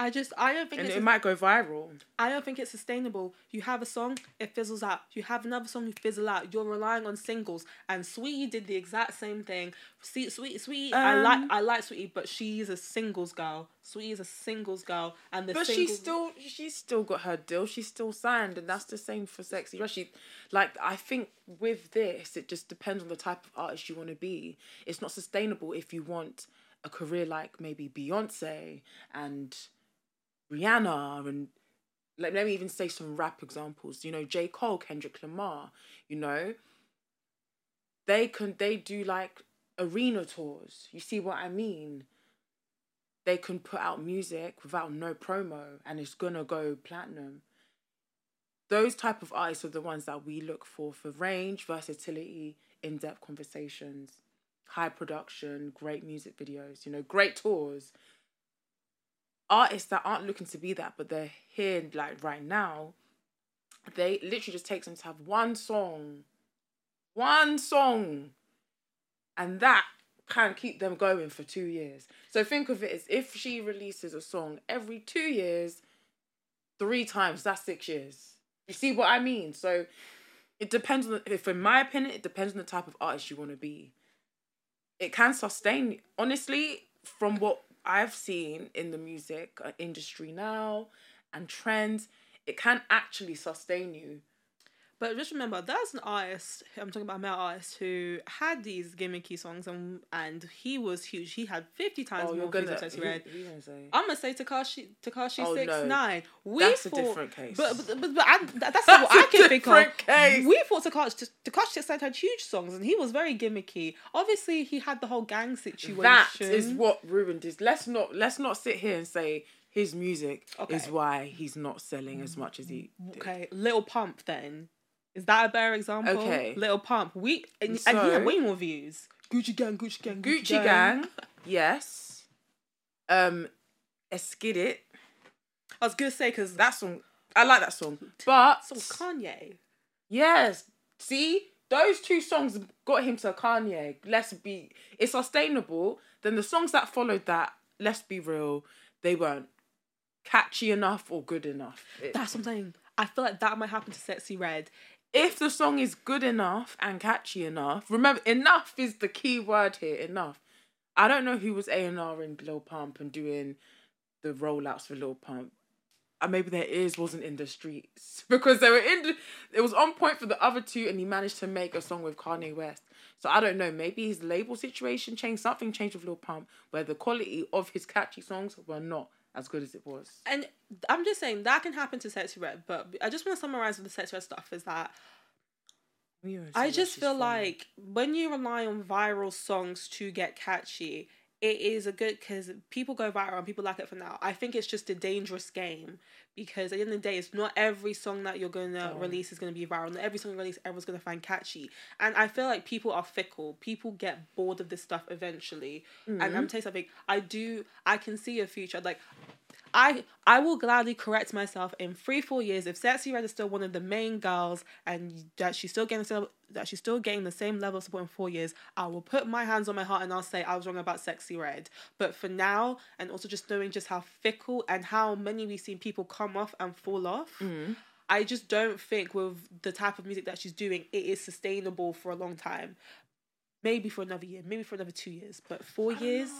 Speaker 1: I just I don't think
Speaker 2: and
Speaker 1: it's
Speaker 2: it might go viral.
Speaker 1: I don't think it's sustainable. You have a song, it fizzles out. You have another song, you fizzle out. You're relying on singles, and Saweetie did the exact same thing. See, Saweetie, Saweetie, I like
Speaker 2: Um,
Speaker 1: I like Saweetie, but she's a singles girl. Saweetie is a singles girl, and the
Speaker 2: But
Speaker 1: singles,
Speaker 2: she's still she's still got her deal. She's still signed, and that's the same for Sexyy Red. She like I think with this, it just depends on the type of artist you want to be. It's not sustainable if you want a career like maybe Beyonce and Rihanna and like let me even say some rap examples. You know, J. Cole, Kendrick Lamar, you know. They can they do like arena tours. You see what I mean? They can put out music without no promo and it's gonna go platinum. Those type of artists are the ones that we look for for range, versatility, in-depth conversations, high production, great music videos, you know, great tours artists that aren't looking to be that, but they're here like right now, they literally just takes them to have one song, one song, and that can keep them going for two years. So think of it as if she releases a song every two years, three times, that's six years. You see what I mean? So it depends on, if in my opinion, it depends on the type of artist you want to be. It can sustain, honestly, from what I've seen in the music uh, industry now and trends, it can actually sustain you.
Speaker 1: But just remember, there's an artist. I'm talking about a male artist who had these gimmicky songs, and and he was huge. He had fifty times
Speaker 2: Oh,
Speaker 1: more views
Speaker 2: gonna.
Speaker 1: than Sexy
Speaker 2: who-
Speaker 1: Red.
Speaker 2: who you gonna say?
Speaker 1: I'm gonna say Tekashi Tekashi
Speaker 2: Oh,
Speaker 1: six
Speaker 2: no.
Speaker 1: nine. We
Speaker 2: That's a different case.
Speaker 1: But but, but, but I, *laughs* that's
Speaker 2: That's
Speaker 1: not what I can think of.
Speaker 2: different case.
Speaker 1: We thought Tekashi Tekashi six nine had huge songs, and he was very gimmicky. Obviously, he had the whole gang situation.
Speaker 2: That is what ruined his. Let's not let's not sit here and say his music is why he's not selling as much as he. Did.
Speaker 1: Okay, Lil Pump then. Is that a better example?
Speaker 2: Okay.
Speaker 1: Lil Pump. We and, and he had way more views. Gucci gang, Gucci gang,
Speaker 2: Gucci Gang, yes. Um, Esskeetit.
Speaker 1: I was gonna say because
Speaker 2: That song, I like that song. But
Speaker 1: so Kanye.
Speaker 2: yes, see, those two songs got him to Kanye. Let's be, it's sustainable. Then the songs that followed that, let's be real, they weren't catchy enough or good enough. It-
Speaker 1: That's what I'm saying. I feel like that might happen to Sexyy Red.
Speaker 2: If the song is good enough and catchy enough, remember, enough is the key word here. Enough. I don't know who was A and R in Lil Pump and doing the rollouts for Lil Pump. And maybe their ears wasn't in the streets *laughs* because they were in. The, it was on point for the other two, and he managed to make a song with Kanye West. So I don't know. Maybe his label situation changed. Something changed with Lil Pump, where the quality of his catchy songs were not as good as it was.
Speaker 1: And I'm just saying that can happen to Sexyy Red, but I just want to summarize with the Sexyy Red stuff is that I just feel like when you rely on viral songs to get catchy, it is a good because people go viral and people like it for now. I think it's just a dangerous game because at the end of the day, it's not every song that you're gonna
Speaker 2: Oh.
Speaker 1: release is gonna be viral. Not every song you release, everyone's gonna find catchy. And I feel like people are fickle. People get bored of this stuff eventually. And I'm mm. telling you something. I do. I can see a future. Like I I will gladly correct myself in three four years if Sexyy Red is still one of the main girls and that she's still getting the that she's still getting the same level of support in four years. I will put my hands on my heart and I'll say I was wrong about Sexyy Red. But for now, and also just knowing just how fickle and how many we've seen people come off and fall off. I just don't think with the type of music that she's doing, it is sustainable for a long time. Maybe for another year, maybe for another two years, but four years,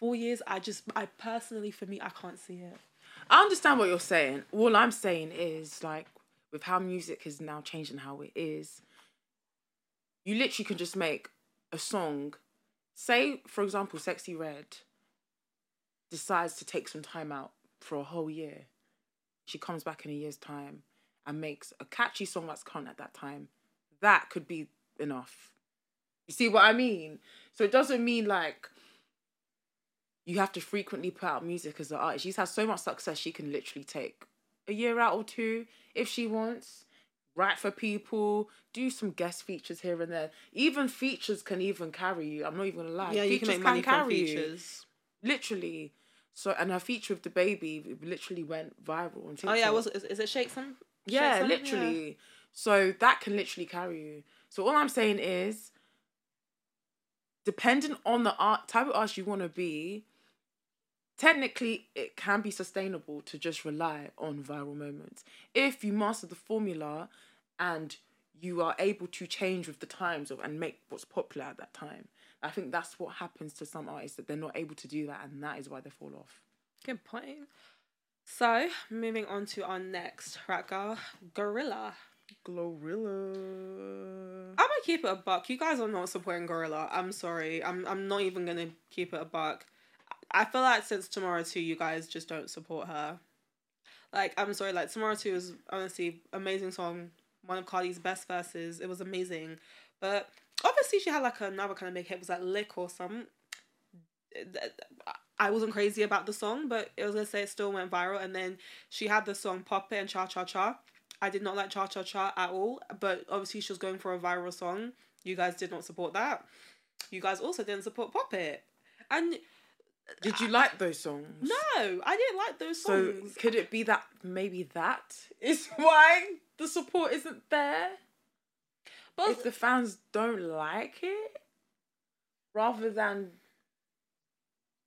Speaker 1: four years. I just, I personally, for me, I can't see it.
Speaker 2: I understand what you're saying. All I'm saying is like with how music is now changing how it is, you literally can just make a song. Say, for example, Sexyy Red decides to take some time out for a whole year. She comes back in a year's time and makes a catchy song that's current at that time. That could be enough. You see what I mean? So it doesn't mean like you have to frequently put out music as an artist. She's had so much success, she can literally take a year out or two if she wants, write for people, do some guest features here and there. Even features can even carry you. I'm not even gonna lie.
Speaker 1: Yeah, you
Speaker 2: features
Speaker 1: can make money from
Speaker 2: carry you.
Speaker 1: features.
Speaker 2: Literally. So and her feature with the baby literally went viral on TikTok.
Speaker 1: Oh yeah, was is, is it Shake Some? Shake
Speaker 2: Yeah,
Speaker 1: Some?
Speaker 2: literally. So that can literally carry you. So all I'm saying is, depending on the art type of artist you want to be, technically it can be sustainable to just rely on viral moments if you master the formula and you are able to change with the times of, and make what's popular at that time. I think that's what happens to some artists that they're not able to do that, and that is why they fall off.
Speaker 1: Good point. So moving on to our next rap girl, Gorilla.
Speaker 2: Glorilla.
Speaker 1: I'm gonna keep it a buck. You guys are not supporting Gorilla. I'm sorry. I'm I'm not even gonna keep it a buck. I feel like since Tomorrow 2, you guys just don't support her. Like, I'm sorry, like Tomorrow 2 is honestly amazing song. One of Cardi's best verses. It was amazing. But obviously she had like another kind of big hit, it was like Lick or something. I wasn't crazy about the song, but it was gonna say it still went viral. And then she had the song Pop It and Cha Cha Cha. I did not like Cha Cha Cha at all, but obviously she was going for a viral song. You guys did not support that. You guys also didn't support Pop It. And
Speaker 2: Did you like those songs?
Speaker 1: no, I didn't like those songs.
Speaker 2: So could it be that maybe that is *laughs* why the support isn't there?
Speaker 1: but
Speaker 2: If the fans don't like it, rather than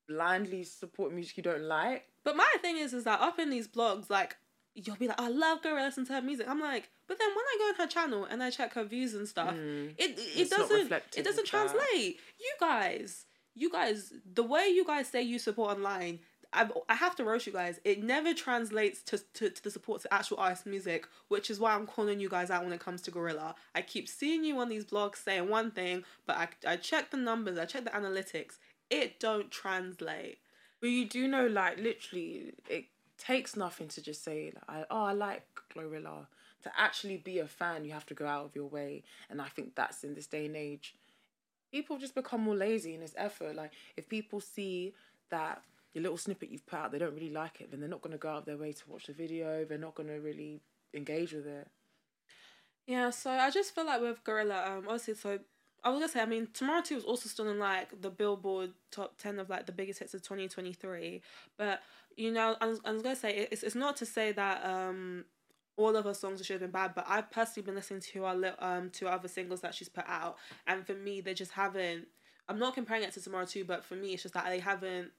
Speaker 2: blindly support music you don't like.
Speaker 1: But my thing is, is that up in these blogs, like you'll be like, I love Gorilla, listen to her music. I'm like, but then when I go on her channel and I check her views and stuff,
Speaker 2: Mm.
Speaker 1: it it doesn't it doesn't
Speaker 2: of that.
Speaker 1: translate. You guys, you guys, the way you guys say you support online. I, I have to roast you guys. It never translates to, to, to the support to actual artist music, which is why I'm calling you guys out when it comes to Gorilla. I keep seeing you on these blogs saying one thing, but I, I check the numbers, I check the analytics. It don't translate.
Speaker 2: But you do know, like, literally, it takes nothing to just say, like, oh, I like Glorilla. To actually be a fan, you have to go out of your way. And I think that's in this day and age. People just become more lazy in this effort. Like, if people see that your little snippet you've put out, they don't really like it, then they're not going to go out their way to watch the video. They're not going to really engage with it.
Speaker 1: Yeah, so I just feel like with Gorilla, um, obviously, so I was gonna say, I mean, Tomorrow Too was also still in like the Billboard top ten of like the biggest hits of twenty twenty three. But you know, I was, I was gonna say it's it's not to say that um all of her songs should have been bad, but I've personally been listening to her um to other singles that she's put out, and for me, they just haven't. I'm not comparing it to Tomorrow too, but for me, it's just that they haven't.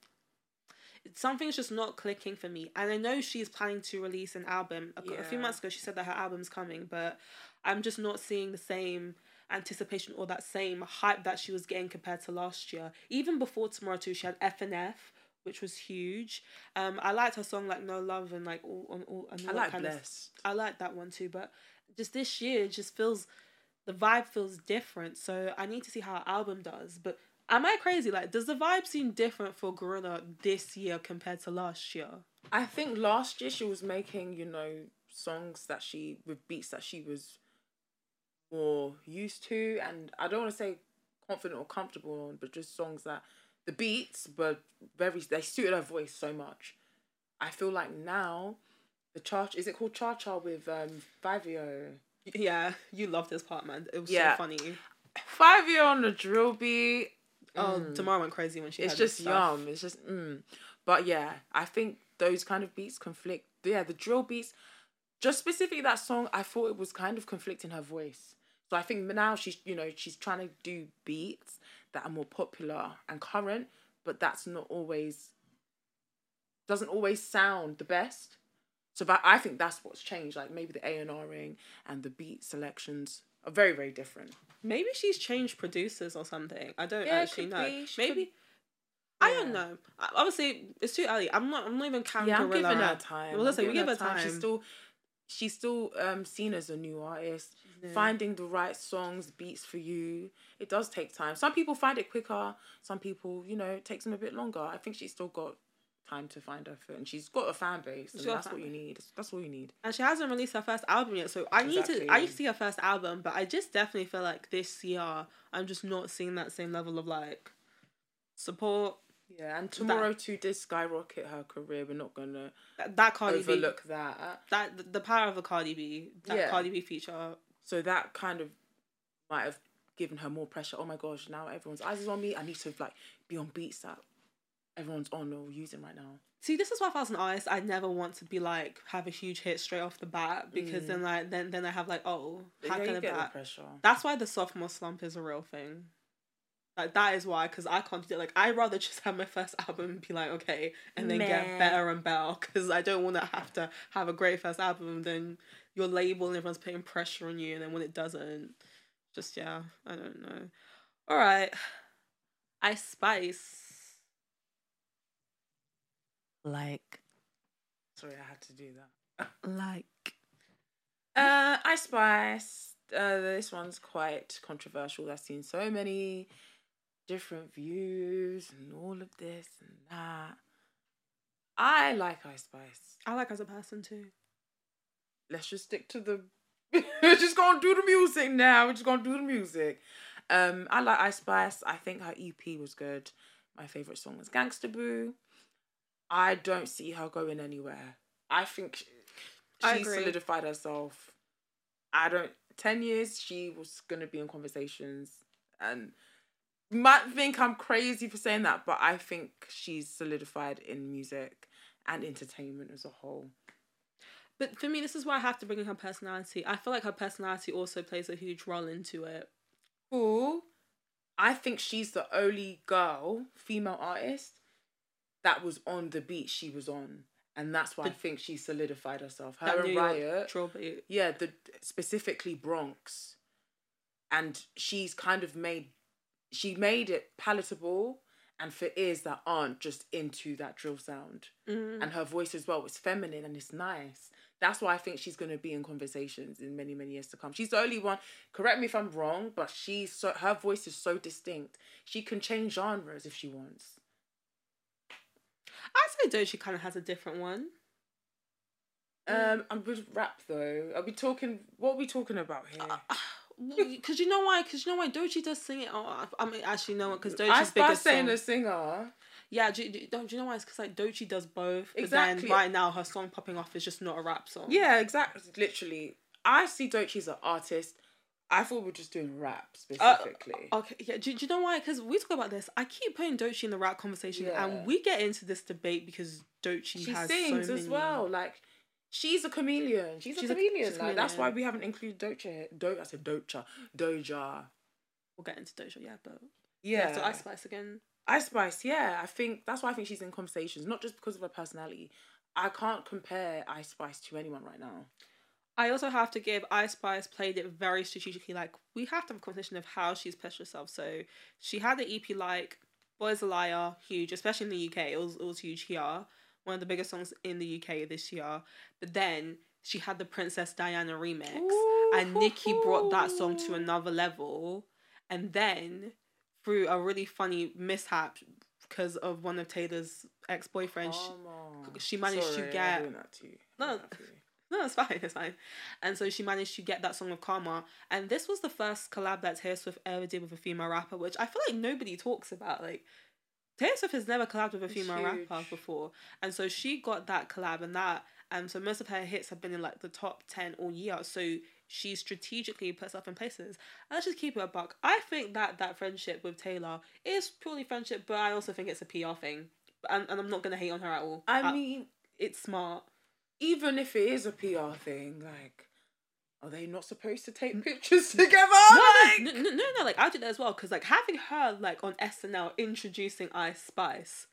Speaker 1: Something's just not clicking for me, and I know she's planning to release an album. A, a few months ago, she said that her album's coming, but I'm just not seeing the same anticipation or that same hype that she was getting compared to last year. Even before Tomorrow too, she had F and F, which was huge. Um, I liked her song like No Love and like all on all. And
Speaker 2: I
Speaker 1: all that
Speaker 2: like
Speaker 1: kind of I like that one too, but just this year, it just feels the vibe feels different. So I need to see how her album does. But am I crazy? Like, does the vibe seem different for Gorilla this year compared to last year?
Speaker 2: I think last year she was making, you know, songs that she with beats that she was more used to, and I don't want to say confident or comfortable on, but just songs that the beats were very they suited her voice so much. I feel like now the cha is it called cha cha with um Fivio.
Speaker 1: Yeah, you love this part, man. It was
Speaker 2: Yeah.
Speaker 1: so funny.
Speaker 2: Fivio on the drill beat.
Speaker 1: Oh,
Speaker 2: mm.
Speaker 1: tomorrow went crazy when she.
Speaker 2: it's just yum. It's just mm. But yeah, I think those kind of beats conflict. Yeah, the drill beats, just specifically that song, I thought it was kind of conflicting her voice. So I think now she's you know she's trying to do beats that are more popular and current, but that's not always doesn't always sound the best. So that I think that's what's changed. Like maybe the A and R Ring and the beat selections are very very different.
Speaker 1: Maybe she's changed producers or something. I don't
Speaker 2: Yeah,
Speaker 1: actually know.
Speaker 2: be.
Speaker 1: Maybe.
Speaker 2: could-
Speaker 1: I don't know. Obviously, it's too early. I'm not. I'm not even counting
Speaker 2: Yeah, I'm
Speaker 1: Gorilla
Speaker 2: giving her time.
Speaker 1: Well, listen, we give her time.
Speaker 2: She's still, she's still um seen as a new artist.
Speaker 1: Yeah.
Speaker 2: Finding the right songs, beats for you. It does take time. Some people find it quicker. Some people, you know, it takes them a bit longer. I think she's still got time to find her foot, and she's got a fan base, and that's what you need. That's all you need.
Speaker 1: and she hasn't released her first album yet. So I need to. I need to see her first album, but I just definitely feel like this year I'm just not seeing that same level of like support.
Speaker 2: Yeah, and tomorrow too did skyrocket her career. We're not gonna
Speaker 1: That, that Cardi B.
Speaker 2: overlook that.
Speaker 1: That the, power of a Cardi B. That
Speaker 2: Yeah.
Speaker 1: Cardi B feature.
Speaker 2: So that kind of might have given her more pressure. Oh my gosh, now everyone's eyes is on me. I need to like be on beats that everyone's on or using right now.
Speaker 1: See, this is why if I was an artist, I never want to be like have a huge hit straight off the bat because then like then then I have like oh how
Speaker 2: Mm. yeah,
Speaker 1: can
Speaker 2: you
Speaker 1: I
Speaker 2: get the pressure.
Speaker 1: That's why the sophomore slump is a real thing. Like that is why, because I can't do it. Like I'd rather just have my first album and be like, okay, and then
Speaker 2: Meh.
Speaker 1: get better and better. Because I don't want to have to have a great first album then your label and everyone's putting pressure on you, and then when it doesn't, just yeah, I don't know. All right, Ice Spice. Like,
Speaker 2: Sorry, I had to do that.
Speaker 1: like. *laughs*
Speaker 2: Uh, Ice Spice. Uh, this one's quite controversial. I've seen so many different views and all of this and that. I like Ice Spice.
Speaker 1: I like her as a person too.
Speaker 2: Let's just stick to the. *laughs* We're just gonna do the music now. We're just gonna do the music. Um, I like Ice Spice. I think her EP was good. My favorite song was Gangsta Boo. I don't see her going anywhere. I think she,
Speaker 1: I
Speaker 2: she solidified herself. I don't. Ten years, she was gonna be in conversations, and might think I'm crazy for saying that, but I think she's solidified in music and entertainment as a whole.
Speaker 1: But for me, this is why I have to bring in her personality. I feel like her personality also plays a huge role into it.
Speaker 2: Cool. I think she's the only girl, female artist, that was on the beat she was on. And that's why I think she solidified herself. Her and Riot. yeah, the specifically Bronx. And she's kind of made she made it palatable and for ears that aren't just into that drill sound.
Speaker 1: Mm.
Speaker 2: And her voice as well is feminine and it's nice. That's why I think she's gonna be in conversations in many, many years to come. She's the only one, correct me if I'm wrong, but she's so her voice is so distinct. She can change genres if she wants.
Speaker 1: I'd say Doechii kind of has a different one.
Speaker 2: Um, I'm with rap though. Are we talking? What are we talking about here?
Speaker 1: Because you know why? Because you know why Doechii does sing it. Oh, I- I mean, actually, no, because
Speaker 2: I
Speaker 1: Doechii's
Speaker 2: start saying a singer.
Speaker 1: Yeah, do, do, don't do you know why? It's because like Doechii does both. But
Speaker 2: Exactly.
Speaker 1: then right now her song popping off is just not a rap song.
Speaker 2: Yeah, exactly. Literally, I see Doechii as an artist I thought we were just doing rap
Speaker 1: Uh,
Speaker 2: specifically.
Speaker 1: Okay, yeah. Do, do you know why? Because we talk about this. I keep putting Doechii in the rap conversation,
Speaker 2: Yeah.
Speaker 1: and we get into this debate because Doechii
Speaker 2: she
Speaker 1: has
Speaker 2: sings
Speaker 1: so
Speaker 2: as well. Like she's a chameleon. She's,
Speaker 1: She's
Speaker 2: a
Speaker 1: a-
Speaker 2: chameleon.
Speaker 1: she's a
Speaker 2: like that's why we haven't included Doja. here. Do I said Doja. Doja.
Speaker 1: We'll get into Doja, yeah, but
Speaker 2: Yeah.
Speaker 1: So Ice Spice again.
Speaker 2: Ice Spice, yeah. I think that's why I think she's in conversations, not just because of her personality. I can't compare Ice Spice to anyone right now.
Speaker 1: I also have to give Ice Spice played it very strategically. Like we have to have a conversation of how she's pushed herself. So she had the EP like Boys a Liar, huge, especially in the UK. It was it was huge here. One of the biggest songs in the UK this year. But then she had the Princess Diana remix. and Nicki brought that song to another level. And then through a really funny mishap because of one of Taylor's ex boyfriends,
Speaker 2: on.
Speaker 1: she managed to
Speaker 2: Sorry, I'm
Speaker 1: get-
Speaker 2: to you.
Speaker 1: No.
Speaker 2: I'm doing that to you. *laughs*
Speaker 1: No, it's fine, it's fine. And so she managed to get that song of Karma. And this was the first collab that Taylor Swift ever did with a female rapper, which I feel like nobody talks about. Like, Taylor Swift has never collabed with a female rapper before. And so she got that collab and that. And so most of her hits have been in like the top 10 all year. So she strategically puts herself in places. And let's just keep it a buck. I think that that friendship with Taylor is purely friendship, but I also think it's a PR thing. And, and I'm not going to hate on her at all.
Speaker 2: I uh, mean,
Speaker 1: it's smart.
Speaker 2: even if it is a PR thing, like, are they not supposed to take pictures together?
Speaker 1: No,
Speaker 2: Like-
Speaker 1: no, no, no, no, like I did that as well because like having her like on SNL introducing Ice Spice,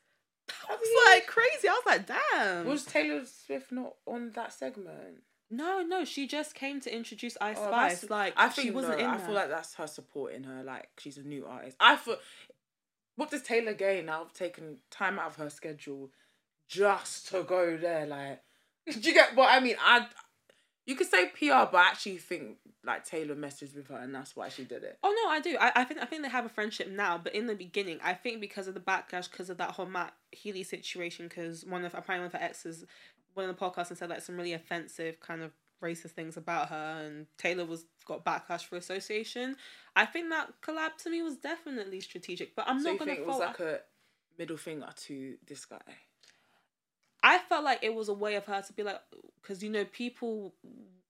Speaker 1: that was
Speaker 2: Yeah.
Speaker 1: like crazy. I was like, damn.
Speaker 2: Was Taylor Swift not on that segment?
Speaker 1: no, no, she just came to introduce Ice
Speaker 2: Oh,
Speaker 1: Spice. Like
Speaker 2: I think
Speaker 1: she wasn't
Speaker 2: no,
Speaker 1: in
Speaker 2: I feel like that's her supporting her. Like she's a new artist. I thought, what does Taylor gain now? of taking time out of her schedule just to go there. Like, *laughs* do you get what I mean? I, you could say PR, but I actually think like Taylor messaged with her, and that's why she did it.
Speaker 1: Oh no, I do. I, I think I think they have a friendship now, but in the beginning, I think because of the backlash, because of that whole Matt Healy situation, because one of apparently one of her exes, one of the podcasts and said like some really offensive kind of racist things about her, and Taylor was got backlash for association. I think that collab to me was definitely strategic, but I'm
Speaker 2: so
Speaker 1: not
Speaker 2: you
Speaker 1: gonna
Speaker 2: think it was
Speaker 1: fault.
Speaker 2: like a middle finger to this guy?
Speaker 1: I felt like it was a way of her to be like, because you know people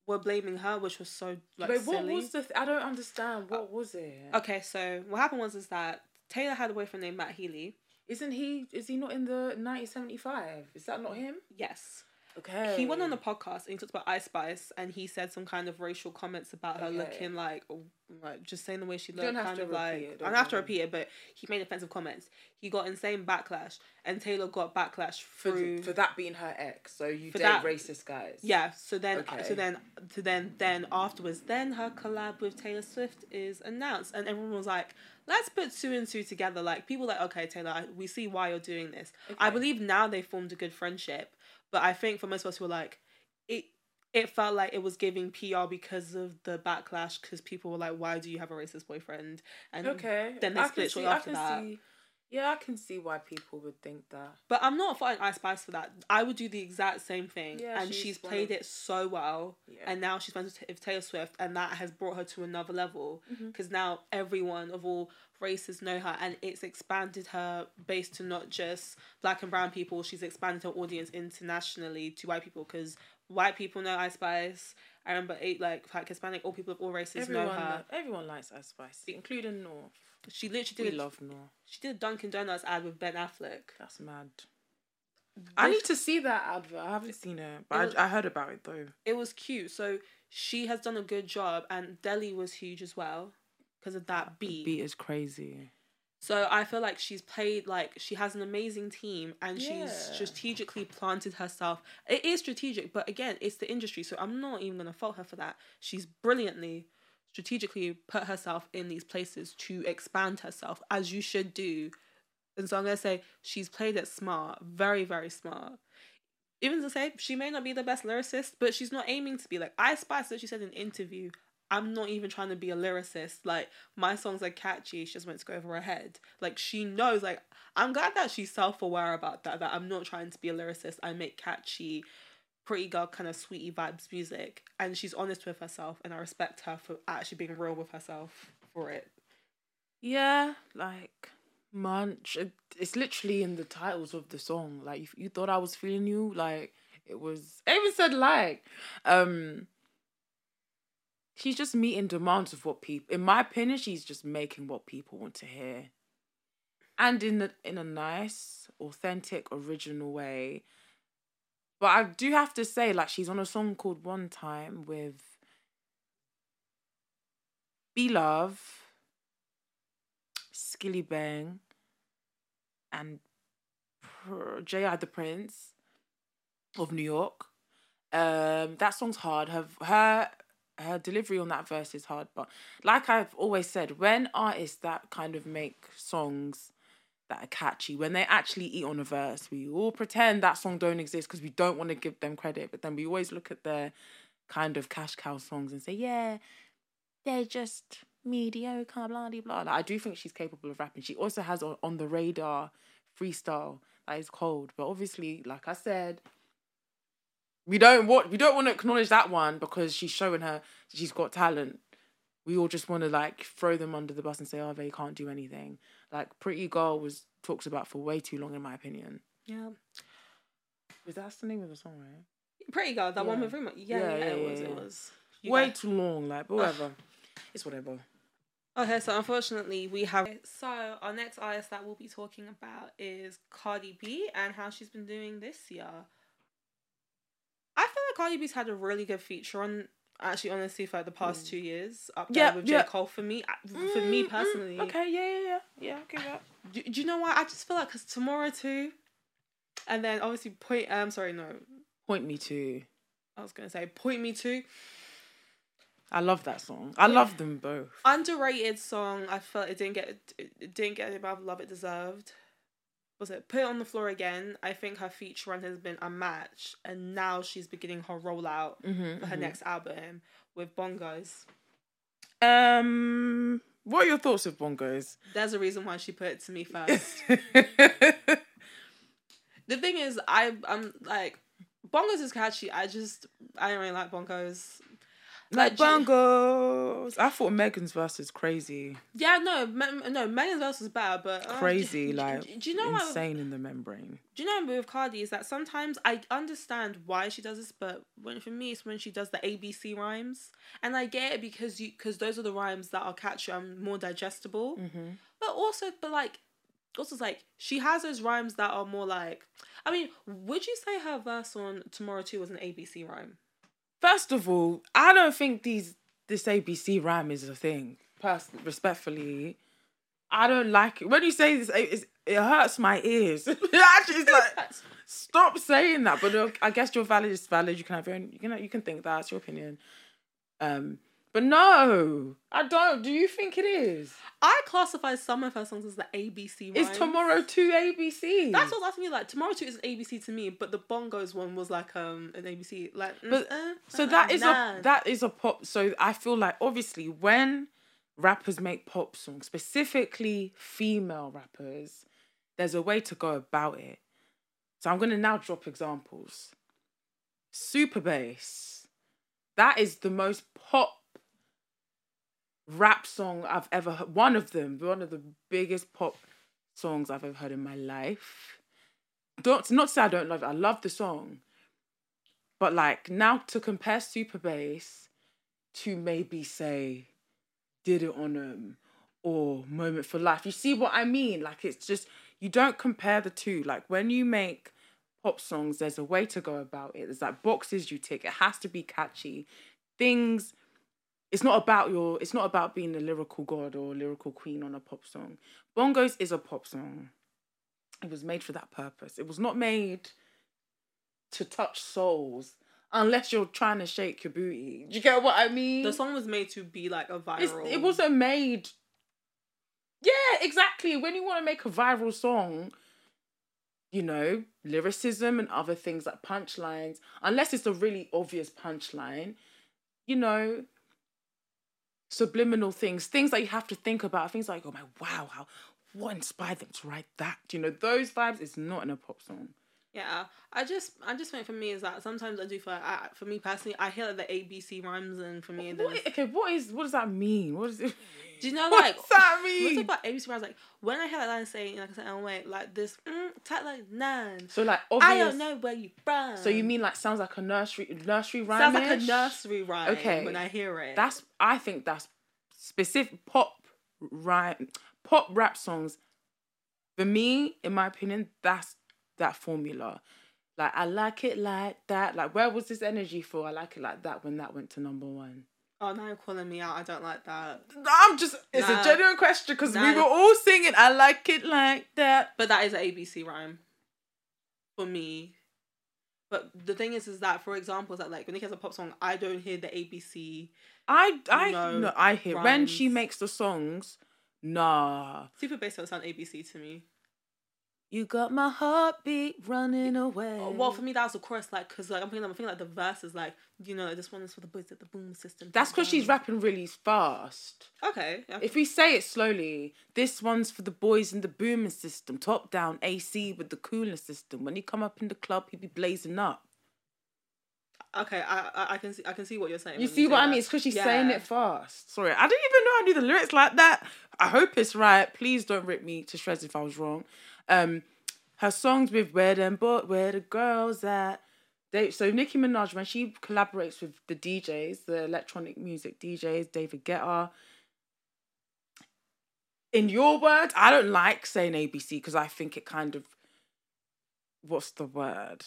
Speaker 1: were blaming her, which was so like
Speaker 2: Wait, what
Speaker 1: silly.
Speaker 2: was the? Th- I don't understand. What uh, was it?
Speaker 1: Okay, so what happened was is that Taylor had a boyfriend named Matt Healy.
Speaker 2: Isn't he? Is he not in the nineteen seventy five? Is that not him?
Speaker 1: Yes.
Speaker 2: Okay.
Speaker 1: He went on a podcast and he talked about Ice Spice and he said some kind of racial comments about her
Speaker 2: Okay.
Speaker 1: looking like, like just saying the way she
Speaker 2: You
Speaker 1: looked,
Speaker 2: don't have
Speaker 1: kind
Speaker 2: to
Speaker 1: of like.
Speaker 2: it,
Speaker 1: I
Speaker 2: don't
Speaker 1: have to repeat it, but he made offensive comments. He got insane backlash, and Taylor got backlash
Speaker 2: for,
Speaker 1: through.
Speaker 2: for that being her ex. So you
Speaker 1: For
Speaker 2: date
Speaker 1: that-
Speaker 2: racist guys.
Speaker 1: yeah, so then,
Speaker 2: Okay.
Speaker 1: so then, so then, then afterwards, then her collab with Taylor Swift is announced, and everyone was like, "Let's put two and two together." Like people like, okay, Taylor, I- we see why you're doing this. I believe now they formed a good friendship, but I think for most of us who were like, it, it felt like it was giving PR because of the backlash, because people were like, "Why do you have a racist boyfriend?" And
Speaker 2: Okay.
Speaker 1: then they split shortly after that.
Speaker 2: See, yeah, I can see why people would think that.
Speaker 1: But I'm not fighting Ice Spice for that. I would do the exact same thing,
Speaker 2: Yeah,
Speaker 1: and
Speaker 2: she's
Speaker 1: she's played it so well.
Speaker 2: Yeah.
Speaker 1: and now she's friends with- Taylor Swift, and that has brought her to another level
Speaker 2: mm-hmm.
Speaker 1: because now everyone of all races know her, and it's expanded her base to not just black and brown people. She's expanded her audience internationally to white people because white people know Ice Spice. I remember eight like like Hispanic, all people of all races
Speaker 2: everyone,
Speaker 1: know her.
Speaker 2: everyone likes Ice Spice, including North.
Speaker 1: She literally
Speaker 2: We
Speaker 1: did. A,
Speaker 2: love North.
Speaker 1: she did a Dunkin' Donuts ad with Ben Affleck.
Speaker 2: That's mad. I need to see that advert. I haven't seen it, but
Speaker 1: It was-
Speaker 2: I, I heard about it though.
Speaker 1: it was cute. So she has done a good job, and Deli was huge as well because of that beat.
Speaker 2: Beat is crazy.
Speaker 1: So I feel like she's played like she has an amazing team and
Speaker 2: Yeah.
Speaker 1: she's strategically planted herself. It is strategic, but again, it's the industry, so I'm not even gonna fault her for that. She's brilliantly strategically put herself in these places to expand herself, as you should do. And so I'm gonna say she's played it smart, very, very smart. Even to say she may not be the best lyricist, but she's not aiming to be like Ice Spice that she said in an interview. I'm not even trying to be a lyricist. Like my songs are catchy. She just went to go over her head. Like she knows. Like I'm glad that she's self aware about that. That I'm not trying to be a lyricist. I make catchy, pretty girl kind of sweetie vibes music, and she's honest with herself, and I respect her for actually being real with herself for it.
Speaker 2: Yeah, like Munch. It, it's literally in the titles of the song. Like, if you thought I was feeling you, like it was. I even said like, um. She's just meeting demands of what people. In my opinion, she's just making what people want to hear, and in a, in a nice, authentic, original way. But I do have to say, like, she's on a song called One Time with Be Love, Skillibeng, and J.I. the Prince of New York. Um, that song's hard. Her her her delivery on that verse is hard, but like I've always said, when artists that kind of make songs that are catchy, when they actually eat on a verse, we all pretend that song don't exist because we don't want to give them credit, but then we always look at their kind of cash cow songs and say, yeah, they're just mediocre, blah blah blah. Like, I do think she's capable of rapping. She also has on, on the radar freestyle that is cold, but obviously, like I said, we don't want we don't want to acknowledge that one because she's showing her she's got talent. We all just want to like throw them under the bus and say, "Oh, they can't do anything." Like "Pretty Girl" was talked about for way too long, in my opinion.
Speaker 1: Yeah.
Speaker 2: Was that the name of the song, right?
Speaker 1: Pretty girl, that one with Rema. Yeah, yeah,
Speaker 2: Yeah, yeah,
Speaker 1: it was. It was. You
Speaker 2: way
Speaker 1: guys-
Speaker 2: too long, like but whatever. it's whatever.
Speaker 1: Okay, so unfortunately, we have. So our next artist that we'll be talking about is Cardi B and how she's been doing this year. Feel like Cardi B's had a really good feature on. Actually, honestly, for like the past two years, up there
Speaker 2: Yeah,
Speaker 1: with
Speaker 2: yeah.
Speaker 1: J Cole for me. uh, For me
Speaker 2: Mm, mm,
Speaker 1: personally,
Speaker 2: okay, yeah, yeah, yeah, yeah. Okay, that.
Speaker 1: Do, do you know why? I just feel like because tomorrow too, and then obviously point. Um, sorry, no,
Speaker 2: Point me to.
Speaker 1: I was gonna say point me to
Speaker 2: I love that song. I love them both.
Speaker 1: underrated song. I felt it didn't get it, didn't get the love it deserved. Was it put it on the floor again? I think her feature run has been unmatched, and now she's beginning her rollout
Speaker 2: Mm-hmm,
Speaker 1: for her next album with bongos.
Speaker 2: Um, what are your thoughts of bongos?
Speaker 1: There's a reason why she put it to me *laughs* first. the thing is, I I'm like bongos is catchy. I just I don't really like bongos.
Speaker 2: Like
Speaker 1: Like,
Speaker 2: bongos. I thought Megan's verse is crazy,
Speaker 1: Yeah, no, Me- no. Megan's verse was bad, but uh,
Speaker 2: crazy,
Speaker 1: do- do-
Speaker 2: like
Speaker 1: do, you know what?
Speaker 2: insane in the membrane.
Speaker 1: Do you know with Cardi is that sometimes I understand why she does this, but when for me it's when she does the ABC rhymes, and I get it because you because those are the rhymes that are catchy and more digestible.
Speaker 2: Mm-hmm.
Speaker 1: But also, but like, also like she has those rhymes that are more like. I mean, would you say her verse on Tomorrow Two was an ABC rhyme?
Speaker 2: First of all, I don't think these this ABC rhyme is a thing. Pers- respectfully, I don't like it. When you say this, it's, it hurts my ears. *laughs* Actually, like stop saying that. But look, I guess your valid is valid. You can have your own. You can you can think that. It's your opinion. Um, but no, I don't. Do you think it is?
Speaker 1: I classify some of her songs as the ABC rhymes.
Speaker 2: Is tomorrow two ABC?
Speaker 1: That's what I was asking you. Like tomorrow two is an ABC to me, but the bongos one was like um an ABC. Like, mm,
Speaker 2: But-
Speaker 1: uh,
Speaker 2: So
Speaker 1: uh,
Speaker 2: that is
Speaker 1: nah.
Speaker 2: a that is a pop. So I feel like obviously when rappers make pop songs, specifically female rappers, there's a way to go about it. So I'm gonna now drop examples. Super bass. That is the most pop rap song I've ever heard. One of them, one of the biggest pop songs I've ever heard in my life. Don't not say I don't love it. I love the song. But like now to compare Super Bass to maybe say Did It on um or Moment for Life. You see what I mean? Like it's just you don't compare the two. Like when you make pop songs, there's a way to go about it. There's like boxes you tick. It has to be catchy. Things it's not about your it's not about being a lyrical god or lyrical queen on a pop song. Bongos is a pop song. It was made for that purpose. It was not made to touch souls unless you're trying to shake your booty. Do you get what I mean?
Speaker 1: The song was made to be like a
Speaker 2: It's,
Speaker 1: viral.
Speaker 2: it wasn't made. Yeah, exactly. When you want to make a viral song, you know, lyricism and other things like punchlines, unless it's a really obvious punchline, you know, subliminal things, things that you have to think about, things like, oh my, wow, how, what inspired them to write that? You know, those vibes is not in a pop song.
Speaker 1: Yeah, I just I just think for me is that sometimes I do feel like I, for me personally I hear like the ABC rhymes and for me
Speaker 2: What, okay, what is what does that mean? What does it?
Speaker 1: do you know
Speaker 2: What
Speaker 1: like
Speaker 2: does that
Speaker 1: we
Speaker 2: mean?
Speaker 1: talk about ABC rhymes like when I hear that line saying like I said oh wait like this mm, tight like none
Speaker 2: So like
Speaker 1: I don't know where you from
Speaker 2: So you mean like sounds like a nursery nursery rhyme?
Speaker 1: sounds like a nursery rhyme
Speaker 2: Okay.
Speaker 1: when I hear it
Speaker 2: That's I think that's specific pop rhyme pop rap songs. For me, in my opinion, that's that formula. Like I like it like that. Like where was this energy for? I like it like that when that went to number one.
Speaker 1: oh now you're calling me out I don't like that
Speaker 2: I'm just it's
Speaker 1: Nah.
Speaker 2: a genuine question because we were all singing I like it like that.
Speaker 1: but that is an ABC rhyme for me but the thing is is that for example is that like when he has a pop song I don't hear the ABC
Speaker 2: I I
Speaker 1: No
Speaker 2: no, I hear when she makes the songs. Nah,
Speaker 1: Super Bass don't sound ABC to me.
Speaker 2: You got my heartbeat running away.
Speaker 1: Oh, Well, for me, that was the chorus, like, because like I'm thinking, I'm thinking like the verse is like, you know, this one is for the boys at the boom system.
Speaker 2: that's because she's rapping really fast.
Speaker 1: Okay. Yeah.
Speaker 2: If we say it slowly, this one's for the boys in the booming system, top down AC with the cooling system. When he come up in the club, he be blazing up.
Speaker 1: Okay, I, I I can see I can see what you're saying.
Speaker 2: You see
Speaker 1: say
Speaker 2: what I
Speaker 1: that.
Speaker 2: mean? It's because she's saying it fast. Sorry, I didn't even know I knew the lyrics like that. I hope it's right. Please don't rip me to shreds if I was wrong. Um, her songs with where them but where the girls at. They so Nicki Minaj when she collaborates with the DJs, the electronic music DJs, David Guetta. In your words, I don't like saying ABC because I think it kind of, what's the word?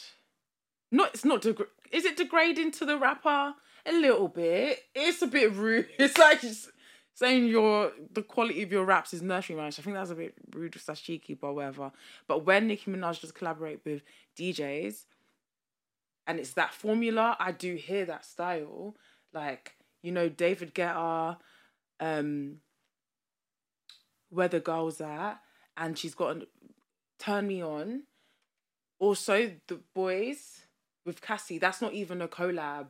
Speaker 2: Not it's not deg- is it degrading to the rapper a little bit? It's a bit rude. *laughs* It's like s- saying your the quality of your raps is nursery rhymes. I think that's a bit rude slash cheeky, but whatever. But when Nicki Minaj does collaborate with DJs, and it's that formula, I do hear that style. Like you know, David Guetta, um, where the girls at, and she's got an, turn me on. Also, the boys with Cassie. That's not even a collab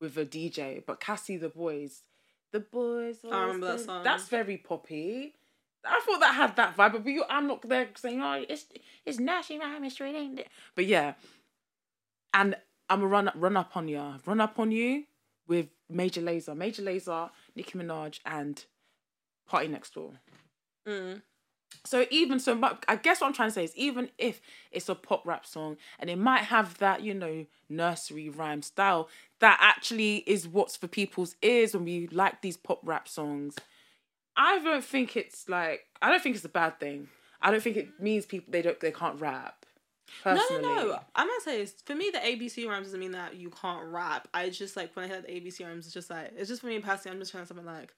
Speaker 2: with a DJ, but Cassie the boys. The boys.
Speaker 1: I remember that song.
Speaker 2: That's very poppy. I thought that had that vibe, but you, I'm not there saying, oh, it's it's nursery rhyme, it's straight ain't it? But yeah, and I'm a run run up on you, run up on you with Major Lazer, Major Lazer, Nicki Minaj, and PartyNextDoor.
Speaker 1: Mm.
Speaker 2: So even so, but I guess what I'm trying to say is even if it's a pop rap song and it might have that you know nursery rhyme style, that actually is what's for people's ears when we like these pop rap songs. I don't think it's like I don't think it's a bad thing. I don't think it means people they don't they can't rap. Personally.
Speaker 1: No, no, no. I'm gonna say is for me the ABC rhymes doesn't mean that you can't rap. I just like when I hear the ABC rhymes, it's just like it's just for me personally. I'm just trying something like,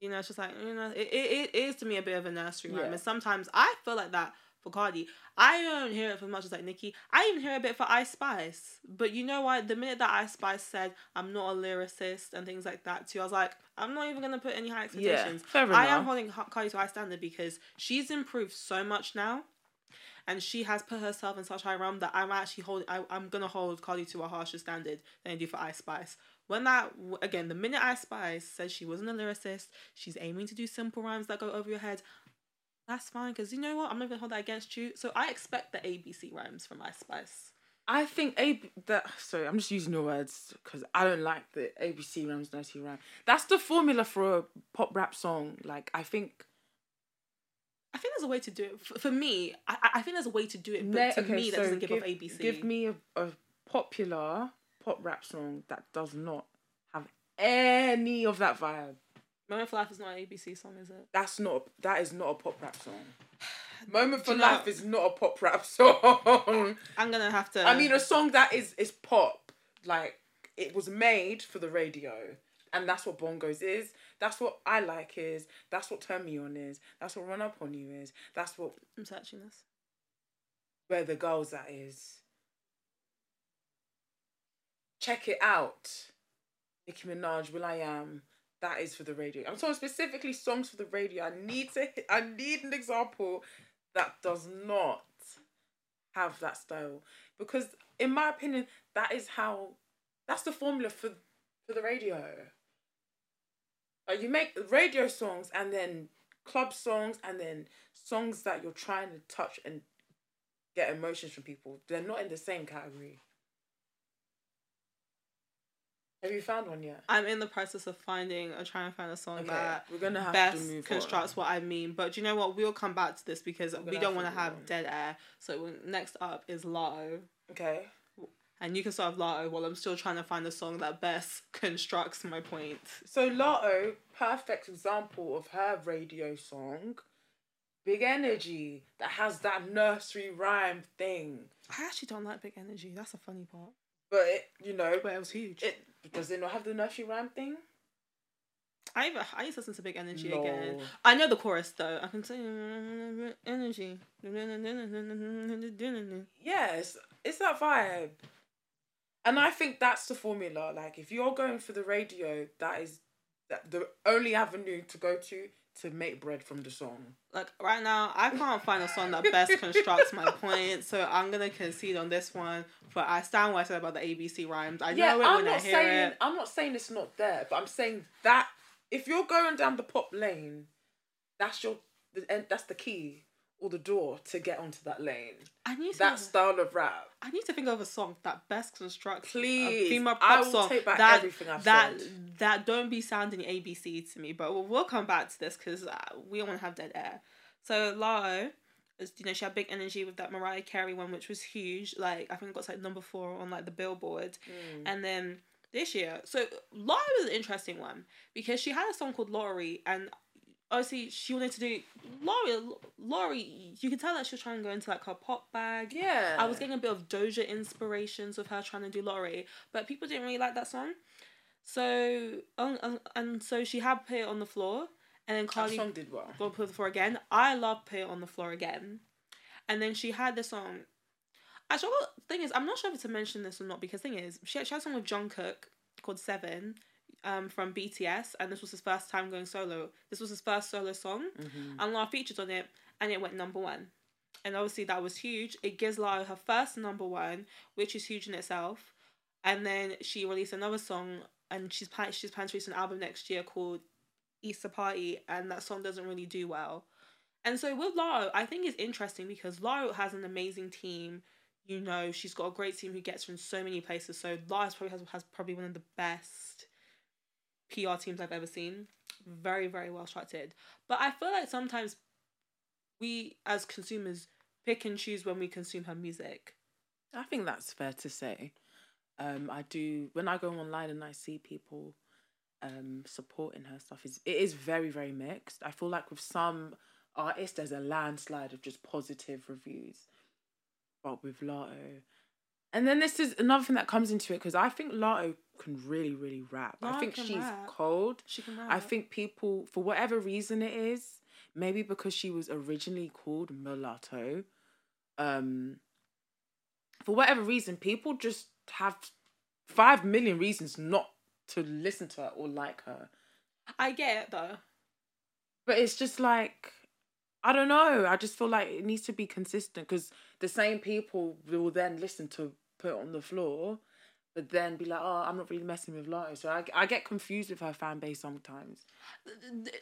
Speaker 1: you know, it's just like you know, it, it, it is to me a bit of a nursery rhyme,
Speaker 2: Yeah.
Speaker 1: and sometimes I feel like that for Cardi. I don't hear it for as much as like Nicki. I even hear a bit for Ice Spice, but you know what? The minute that Ice Spice said I'm not a lyricist and things like that too, I was like, I'm not even gonna put any high
Speaker 2: Yeah,
Speaker 1: expectations.
Speaker 2: fair
Speaker 1: I am holding Ca- Cardi to a high standard because she's improved so much now and she has put herself in such high realm that I'm actually holding. I, I'm gonna hold Cardi to a harsher standard than I do for Ice Spice. When that again, the minute Ice Spice says she wasn't a lyricist, she's aiming to do simple rhymes that go over your head. That's fine, because you know what? I'm not gonna hold that against you. So I expect the ABC rhymes from Ice Spice.
Speaker 2: I think A that sorry, I'm just using your words because I don't like the ABC rhymes, nursery rhyme. That's the formula for a pop rap song. Like I think
Speaker 1: I think there's a way to do it. For, for me, I, I- think there's a way to do it, but
Speaker 2: Ne-
Speaker 1: to
Speaker 2: okay,
Speaker 1: me, that
Speaker 2: so
Speaker 1: doesn't give,
Speaker 2: give,
Speaker 1: off ABC.
Speaker 2: Give me a, a popular pop rap song that does not have any of that vibe.
Speaker 1: Moment for Life is not an ABC song, is it?
Speaker 2: That's not that is not a pop rap song. *sighs* Moment for Life is not a pop rap *laughs* song.
Speaker 1: I'm gonna have to.
Speaker 2: I mean, a song that is is pop. Like it was made for the radio, and that's what bongos is. That's what I like is. That's what turn me on is. That's what run up on you is. That's what
Speaker 1: I'm searching this.
Speaker 2: where the girls that is. Check it out. Nicki Minaj, will.i.am. That is for the radio. I'm talking specifically songs for the radio. I need to. I need an example that does not have that style because, in my opinion, that is how. That's the formula for for the radio. Like you make radio songs and then club songs and then songs that you're trying to touch and get emotions from people. They're not in the same category. Have you found one yet?
Speaker 1: I'm in the process of finding or trying to find a song
Speaker 2: Okay,
Speaker 1: that
Speaker 2: we're gonna have
Speaker 1: best
Speaker 2: to move
Speaker 1: constructs
Speaker 2: on.
Speaker 1: what I mean. But do you know what? We'll come back to this because we don't want
Speaker 2: to
Speaker 1: have dead air. So next up is Latto.
Speaker 2: Okay.
Speaker 1: And you can start with Latto while I'm still trying to find a song that best constructs my point.
Speaker 2: So Latto, perfect example of her radio song, Big Energy, that has that nursery rhyme thing.
Speaker 1: I actually don't like Big Energy. That's a funny part.
Speaker 2: But it, you know,
Speaker 1: But it was huge.
Speaker 2: it does it not have the nursery rhyme thing?
Speaker 1: I I used to listen to Big Energy
Speaker 2: No.
Speaker 1: again. I know the chorus though. I can say energy.
Speaker 2: Yes, it's that vibe. And I think that's the formula. Like, if you're going for the radio, that is that the only avenue to go to to make bread from the song.
Speaker 1: Like right now, I can't find a song that best constructs my point, so I'm gonna concede on this one. But I stand what I said about the ABC rhymes. I
Speaker 2: yeah,
Speaker 1: know it
Speaker 2: I'm
Speaker 1: when I
Speaker 2: not
Speaker 1: hear
Speaker 2: saying
Speaker 1: it.
Speaker 2: I'm not saying it's not there, but I'm saying that if you're going down the pop lane, that's your the- that's the key or the door to get onto that lane.
Speaker 1: I need.
Speaker 2: That style of rap.
Speaker 1: I need to think of a song that best constructs
Speaker 2: Please,
Speaker 1: a female
Speaker 2: I
Speaker 1: pop
Speaker 2: will
Speaker 1: song
Speaker 2: take back
Speaker 1: that
Speaker 2: everything I've
Speaker 1: that
Speaker 2: said.
Speaker 1: that don't be sounding ABC to me. But we'll, we'll come back to this because uh, we don't want to have dead air. So Latto, is you know she had big energy with that Mariah Carey one, which was huge. Like I think it got to, like number four on like the Billboard,
Speaker 2: Mm.
Speaker 1: and then this year, so Laurie was an interesting one because she had a song called Laurie, and obviously she wanted to do Laurie. Laurie, you can tell that she was trying to go into like her pop bag.
Speaker 2: Yeah.
Speaker 1: I was getting a bit of Doja inspirations with her trying to do Laurie, but people didn't really like that song. So, um, um, and so she had Put It on the Floor, and then
Speaker 2: that
Speaker 1: Cardi
Speaker 2: song did well.
Speaker 1: go Put It on the Floor again. I love Put It on the Floor again. And then she had the song. Actually. Thing is, I'm not sure if it's to mention this or not because thing is, she had, she had a song with Jung Kook called Seven, um, from BTS, and this was his first time going solo. This was his first solo song,
Speaker 2: Mm-hmm.
Speaker 1: and Latto featured on it, and it went number one. And obviously that was huge. It gives Latto her first number one, which is huge in itself. And then she released another song, and she's planning she's planning to release an album next year called Easter Party, and that song doesn't really do well. And so with Latto, I think it's interesting because Latto has an amazing team. You know, she's got a great team who gets in so many places. So Latto probably has, has probably one of the best PR teams I've ever seen. Very, very well structured. But I feel like sometimes we as consumers pick and choose when we consume her music.
Speaker 2: I think that's fair to say. Um, I do when I go online and I see people um supporting her stuff is it is very very mixed. I feel like with some artists there's a landslide of just positive reviews, but with Latto, and then this is another thing that comes into it because I think Latto can really really rap. I think she's
Speaker 1: rap.
Speaker 2: cold.
Speaker 1: She can rap.
Speaker 2: I think people, for whatever reason it is, maybe because she was originally called Mulatto, um, for whatever reason, people just have five million reasons not to listen to her or like her.
Speaker 1: I get it though.
Speaker 2: But it's just like, I don't know. I just feel like it needs to be consistent because the same people will then listen to put on the floor, but then be like, oh, I'm not really messing with Latto. So I, I get confused with her fan base sometimes.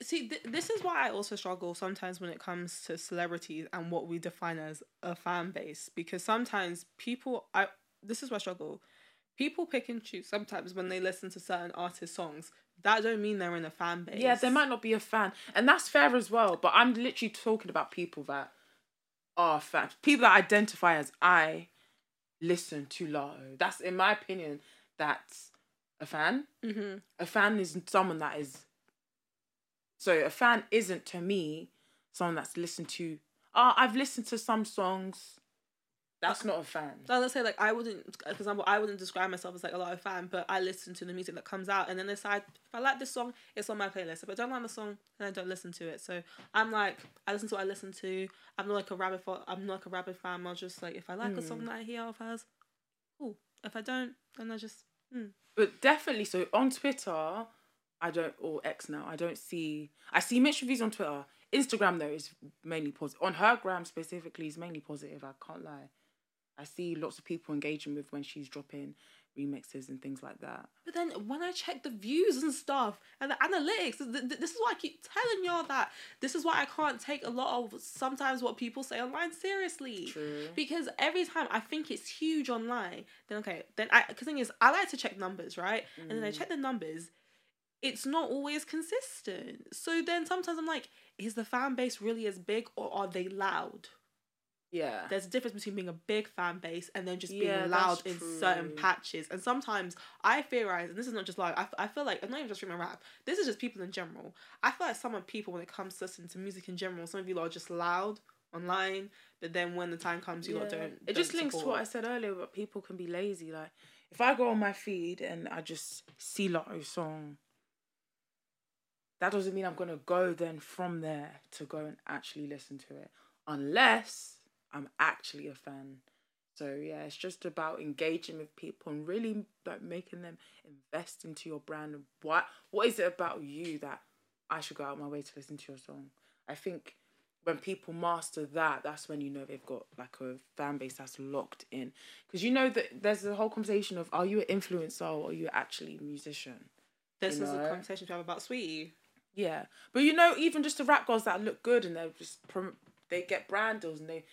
Speaker 1: See, th- this is why I also struggle sometimes when it comes to celebrities and what we define as a fan base because sometimes people I this is where I struggle. People pick and choose sometimes when they listen to certain artist songs. That don't mean they're in a fan base.
Speaker 2: Yeah, they might not be a fan, and that's fair as well. But I'm literally talking about people that are fans, people that identify as I listen to Latto. That's in my opinion. That's a fan.
Speaker 1: hmm
Speaker 2: A fan is someone that is. So a fan isn't to me someone that's listened to. Oh, I've listened to some songs. That's not a fan.
Speaker 1: So let's say like I wouldn't, for example, I wouldn't describe myself as like a lot of fan, but I listen to the music that comes out and then decide if I like this song, it's on my playlist. If I don't like the song, then I don't listen to it. So I'm like, I listen to what I listen to. I'm not like a rabbit. Fo- I'm not like a rabbit fan. I'm just like, if I like a song that I hear of hers, cool. If I don't, then I just. Hmm.
Speaker 2: But definitely, so on Twitter, I don't or X now. I don't see. I see mixed reviews on Twitter. Instagram though is mainly positive. On her gram specifically is mainly positive. I can't lie. I see lots of people engaging with when she's dropping remixes and things like that.
Speaker 1: But then when I check the views and stuff and the analytics, th- th- this is why I keep telling y'all that this is why I can't take a lot of sometimes what people say online seriously.
Speaker 2: True.
Speaker 1: Because every time I think it's huge online, then okay, then I because thing is I like to check numbers, right? And then I
Speaker 2: Mm.
Speaker 1: check the numbers, it's not always consistent. So then sometimes I'm like, is the fan base really as big or are they loud?
Speaker 2: Yeah.
Speaker 1: There's a difference between being a big fan base and then just being
Speaker 2: Yeah,
Speaker 1: loud in certain patches. And sometimes I theorize, and this is not just like I, I feel like I'm not even just from rap. This is just people in general. I feel like some of people when it comes to listening to music in general, some of you are just loud online, but then when the time comes, you lot
Speaker 2: Yeah.
Speaker 1: don't.
Speaker 2: It just
Speaker 1: don't
Speaker 2: links to what I said earlier, but people can be lazy. Like if I go on my feed and I just see Latto's oh, song, that doesn't mean I'm gonna go then from there to go and actually listen to it, unless I'm actually a fan. So yeah, it's just about engaging with people and really like making them invest into your brand. And what what is it about you that I should go out of my way to listen to your song? I think when people master that, that's when you know they've got like a fan base that's locked in. Because you know that there's a whole conversation of are you an influencer or are you actually a musician?
Speaker 1: This
Speaker 2: you
Speaker 1: is a conversation we have about Saweetie.
Speaker 2: Yeah, but you know, even just the rap girls that look good and they're just prom- they get brand deals and they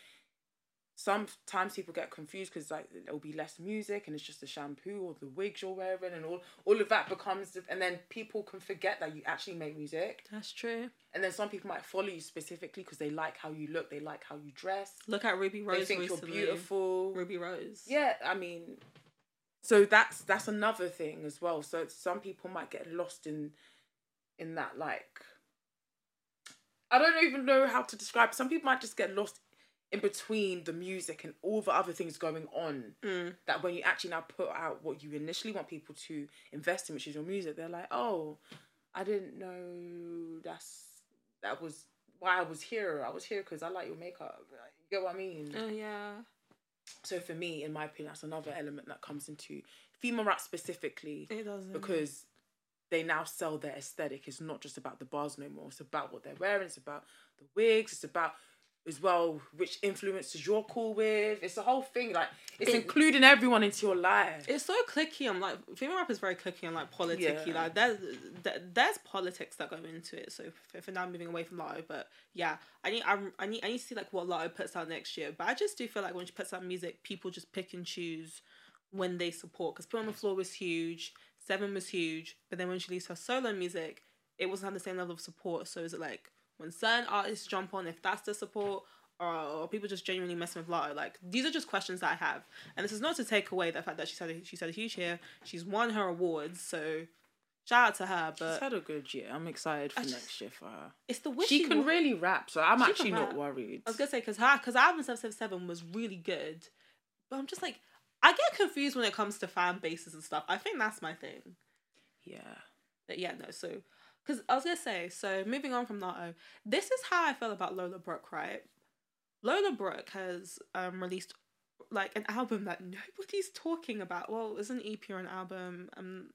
Speaker 2: sometimes people get confused because like there'll be less music and it's just the shampoo or the wigs you're wearing and all all of that becomes and then people can forget that you actually make music
Speaker 1: That's true.
Speaker 2: and then some people might follow you specifically because they like how you look they like how you dress
Speaker 1: Look at Rubi Rose
Speaker 2: they think
Speaker 1: recently.
Speaker 2: you're beautiful
Speaker 1: Rubi Rose.
Speaker 2: yeah i mean so that's that's another thing as well so some people might get lost in in that like i don't even know how to describe some people might just get lost in between the music and all the other things going on
Speaker 1: Mm.
Speaker 2: that when you actually now put out what you initially want people to invest in which is your music they're like oh i didn't know that's that was why i was here i was here because i like your makeup you get what i mean
Speaker 1: Oh yeah.
Speaker 2: so for me, in my opinion, that's another element that comes into female rap specifically
Speaker 1: It doesn't.
Speaker 2: because they now sell their aesthetic. It's not just about the bars no more. It's about what they're wearing. It's about the wigs. It's about as well which influences you're cool with. It's the whole thing. Like it's
Speaker 1: It-
Speaker 2: including everyone into your life.
Speaker 1: It's so clicky. I'm like, female rap is very clicky and like politicky.
Speaker 2: Yeah.
Speaker 1: Like there's there's politics that go into it. So for, now, moving away from Latto, but yeah, I need I, I need I need to see like what Latto puts out next year. But I just do feel like when she puts out music, people just pick and choose when they support. Because Put on the Floor was huge, Seven was huge, but then when she released her solo music, it wasn't the same level of support. So is it like when certain artists jump on, if that's the support? Or, or people just genuinely messing with Latto. Like these are just questions that I have, and this is not to take away the fact that she's had a, she's had a huge year. She's won her awards, so shout out to her. but She's
Speaker 2: had a good year. I'm excited for
Speaker 1: just-
Speaker 2: next year for her.
Speaker 1: it's the wish
Speaker 2: She can really rap, so I'm
Speaker 1: She
Speaker 2: actually not worried.
Speaker 1: I was gonna say because her because album seven seven seven was really good, but I'm just like I get confused when it comes to fan bases and stuff. I think that's my thing.
Speaker 2: Yeah.
Speaker 1: But yeah, no. So because I was gonna say so moving on from Latto, this is how I feel about Lola Brooke. Right, Lola Brooke has um released like an album that *laughs* nobody's talking about. Well, it's an EP or an album. Um,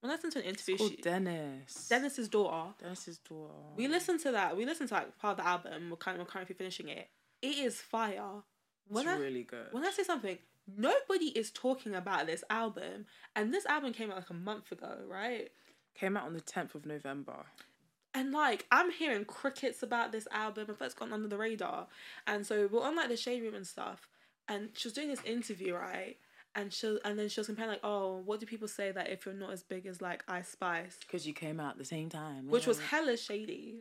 Speaker 1: when I listened to an interview,
Speaker 2: It's
Speaker 1: she,
Speaker 2: Dennis.
Speaker 1: Dennis's daughter.
Speaker 2: Dennis's daughter.
Speaker 1: We listened to that. We listened to like part of the album. We're kind of we're currently finishing it. It is fire. When
Speaker 2: It's
Speaker 1: I
Speaker 2: really good.
Speaker 1: when I say something, nobody is talking about this album, and this album came out like a month ago, right?
Speaker 2: Came out on the 10th of November.
Speaker 1: And like I'm hearing crickets about this album, and it's gone under the radar. And so we're on like the shade room and stuff, and she was doing this interview, right? And she and then she was comparing like, oh, what do people say that if you're not as big as like Ice Spice,
Speaker 2: Because you came out at the same time.
Speaker 1: which was hella shady.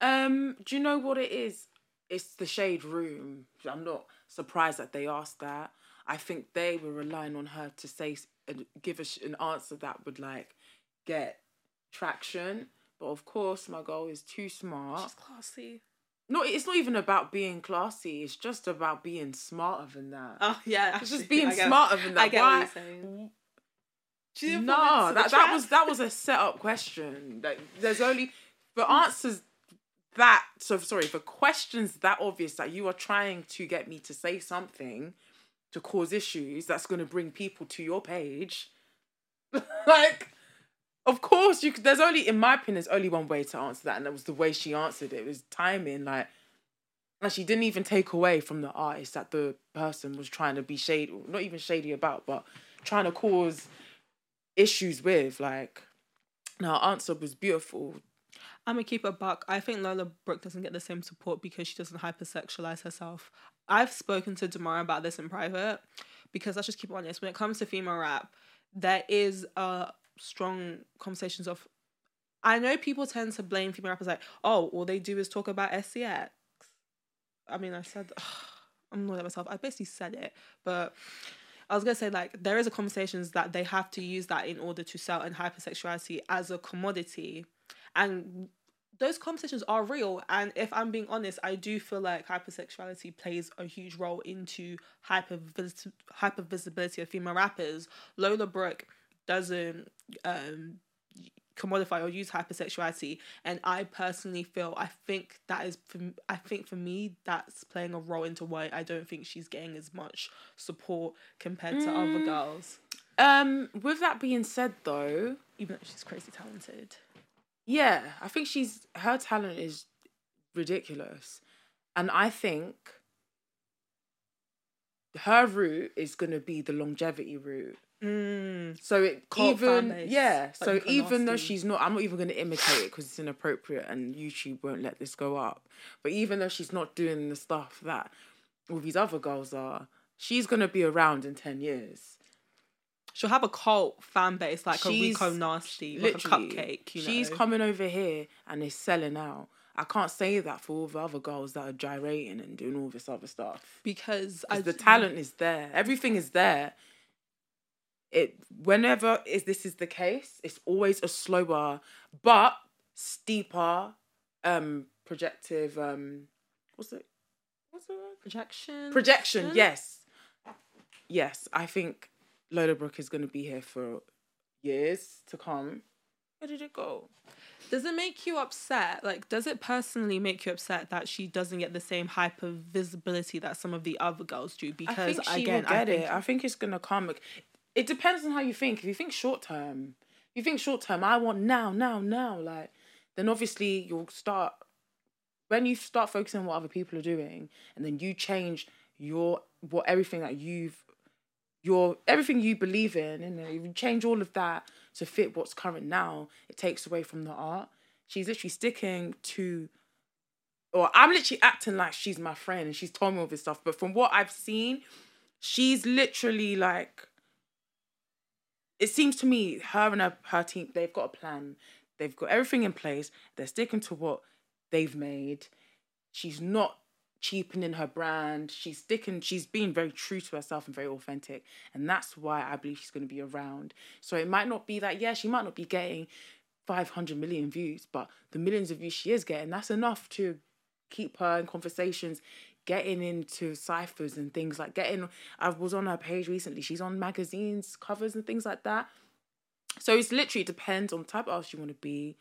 Speaker 2: Um, do you know what it is? It's the shade room. I'm not surprised that they asked that. I think they were relying on her to say and give us an answer that would like get traction. But of course, my girl is too smart.
Speaker 1: She's classy.
Speaker 2: No, it's not even about being classy. It's just about being smarter than that.
Speaker 1: Oh yeah,
Speaker 2: it's just being smarter than that.
Speaker 1: I get
Speaker 2: Why?
Speaker 1: what you're saying. She
Speaker 2: No,
Speaker 1: fall into the
Speaker 2: that, that was that was a set up question. Like there's only for mm. answers that so sorry for questions that obvious that you are trying to get me to say something to cause issues that's going to bring people to your page. *laughs* like, of course you. Could, there's only in my opinion, there's only one way to answer that, and that was the way she answered it. It was timing, like. And she didn't even take away from the artist that the person was trying to be shady, not even shady about, but trying to cause issues with. Like, no, her answer was beautiful.
Speaker 1: I'm gonna keep a buck. I think Lola Brooke doesn't get the same support because she doesn't hypersexualize herself. I've spoken to Demara about this in private because let's just keep honest. When it comes to female rap, there is a strong conversations of. I know people tend to blame female rappers like, oh, all they do is talk about SCX. I mean, I said, *sighs* I'm annoyed at myself. I basically said it, but I was gonna say like there is a conversations that they have to use that in order to sell and hypersexuality as a commodity, and those conversations are real. And if I'm being honest, I do feel like hypersexuality plays a huge role into hyper hyper visibility of female rappers. Lola Brooke doesn't um commodify or use hypersexuality. And i personally feel i think that is for, i think for me that's playing a role into why i don't think she's getting as much support compared to
Speaker 2: Mm.
Speaker 1: other girls.
Speaker 2: Um, with that being said, though,
Speaker 1: even though she's crazy talented.
Speaker 2: Yeah, I think she's her talent is ridiculous, and I think her route is gonna be the longevity route.
Speaker 1: mm.
Speaker 2: So it
Speaker 1: Cult
Speaker 2: even
Speaker 1: base,
Speaker 2: yeah. So even though she's not, I'm not even gonna imitate it because it's inappropriate and YouTube won't let this go up. But even though she's not doing the stuff that all these other girls are, she's gonna be around in ten years.
Speaker 1: she'll have a cult fan base like
Speaker 2: She's-
Speaker 1: a rico nasty like a CupcakKe you know
Speaker 2: she's coming over here and is selling out. I can't say that for all the other girls that are gyrating and doing all this other stuff.
Speaker 1: because I,
Speaker 2: the talent is there. Everything is there. It whenever is this is the case, it's always a slower but steeper um projective um what's it what's the word?
Speaker 1: projection
Speaker 2: Projection, yes. Yes, I think Lola is gonna be here for years to come. Where did it go?
Speaker 1: Does it make you upset? Like, does it personally make you upset that she doesn't get the same hyper visibility that some of the other girls do? Because
Speaker 2: I
Speaker 1: again, I think
Speaker 2: it. I think it's gonna come. It depends on how you think. If you think short term, you think short term, I want now, now, now. Like, then obviously you'll start when you start focusing on what other people are doing, and then you change your what everything that you've your everything you believe in, and then you change all of that to fit what's current now. It takes away from the art. She's literally sticking to or I'm literally acting like she's my friend and she's told me all this stuff. But from what I've seen, she's literally like. It seems to me her and her, her team they've got a plan. They've got everything in place. They're sticking to what they've made. She's not cheapening her brand. She's sticking. She's being very true to herself and very authentic, and that's why I believe she's going to be around. So it might not be that. Yeah, she might not be getting 500 million views, but the millions of views she is getting, that's enough to keep her in conversations, getting into ciphers and things like getting. I was on her page recently. She's on magazines covers and things like that. So it's literally depends on the type of artist you want to be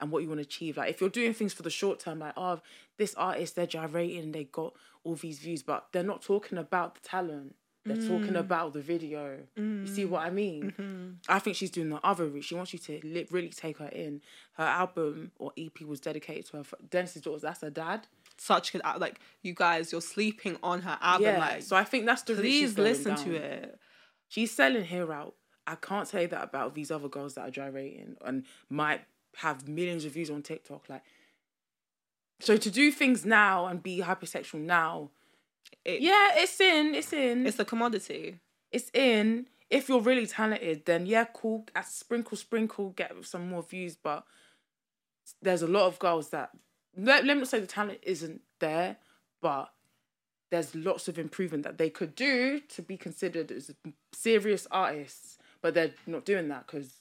Speaker 2: and what you want to achieve. Like if you're doing things for the short term, like oh, this artist they're gyrating and they got all these views, but they're not talking about the talent. They're talking mm. about the video. You see what I mean? Mm-hmm. I think she's doing the other route. She wants you to li- really take her in. Her album or EP was dedicated to her. f- Dennis's daughters. That's her dad.
Speaker 1: such good. Uh, like, you guys, you're sleeping on her album.
Speaker 2: Yeah.
Speaker 1: Like,
Speaker 2: so I think that's the
Speaker 1: please listen to it.
Speaker 2: She's selling her out. I can't say that about these other girls that are gyrating and might have millions of views on TikTok. Like, so to do things now and be hypersexual now,
Speaker 1: It-
Speaker 2: yeah, it's in, it's in,
Speaker 1: It's a commodity.
Speaker 2: it's in. If you're really talented, then yeah, cool. uh, Sprinkle, sprinkle, get some more views. But there's a lot of girls that let, let me say the talent isn't there, but there's lots of improvement that they could do to be considered as serious artists. But they're not doing that because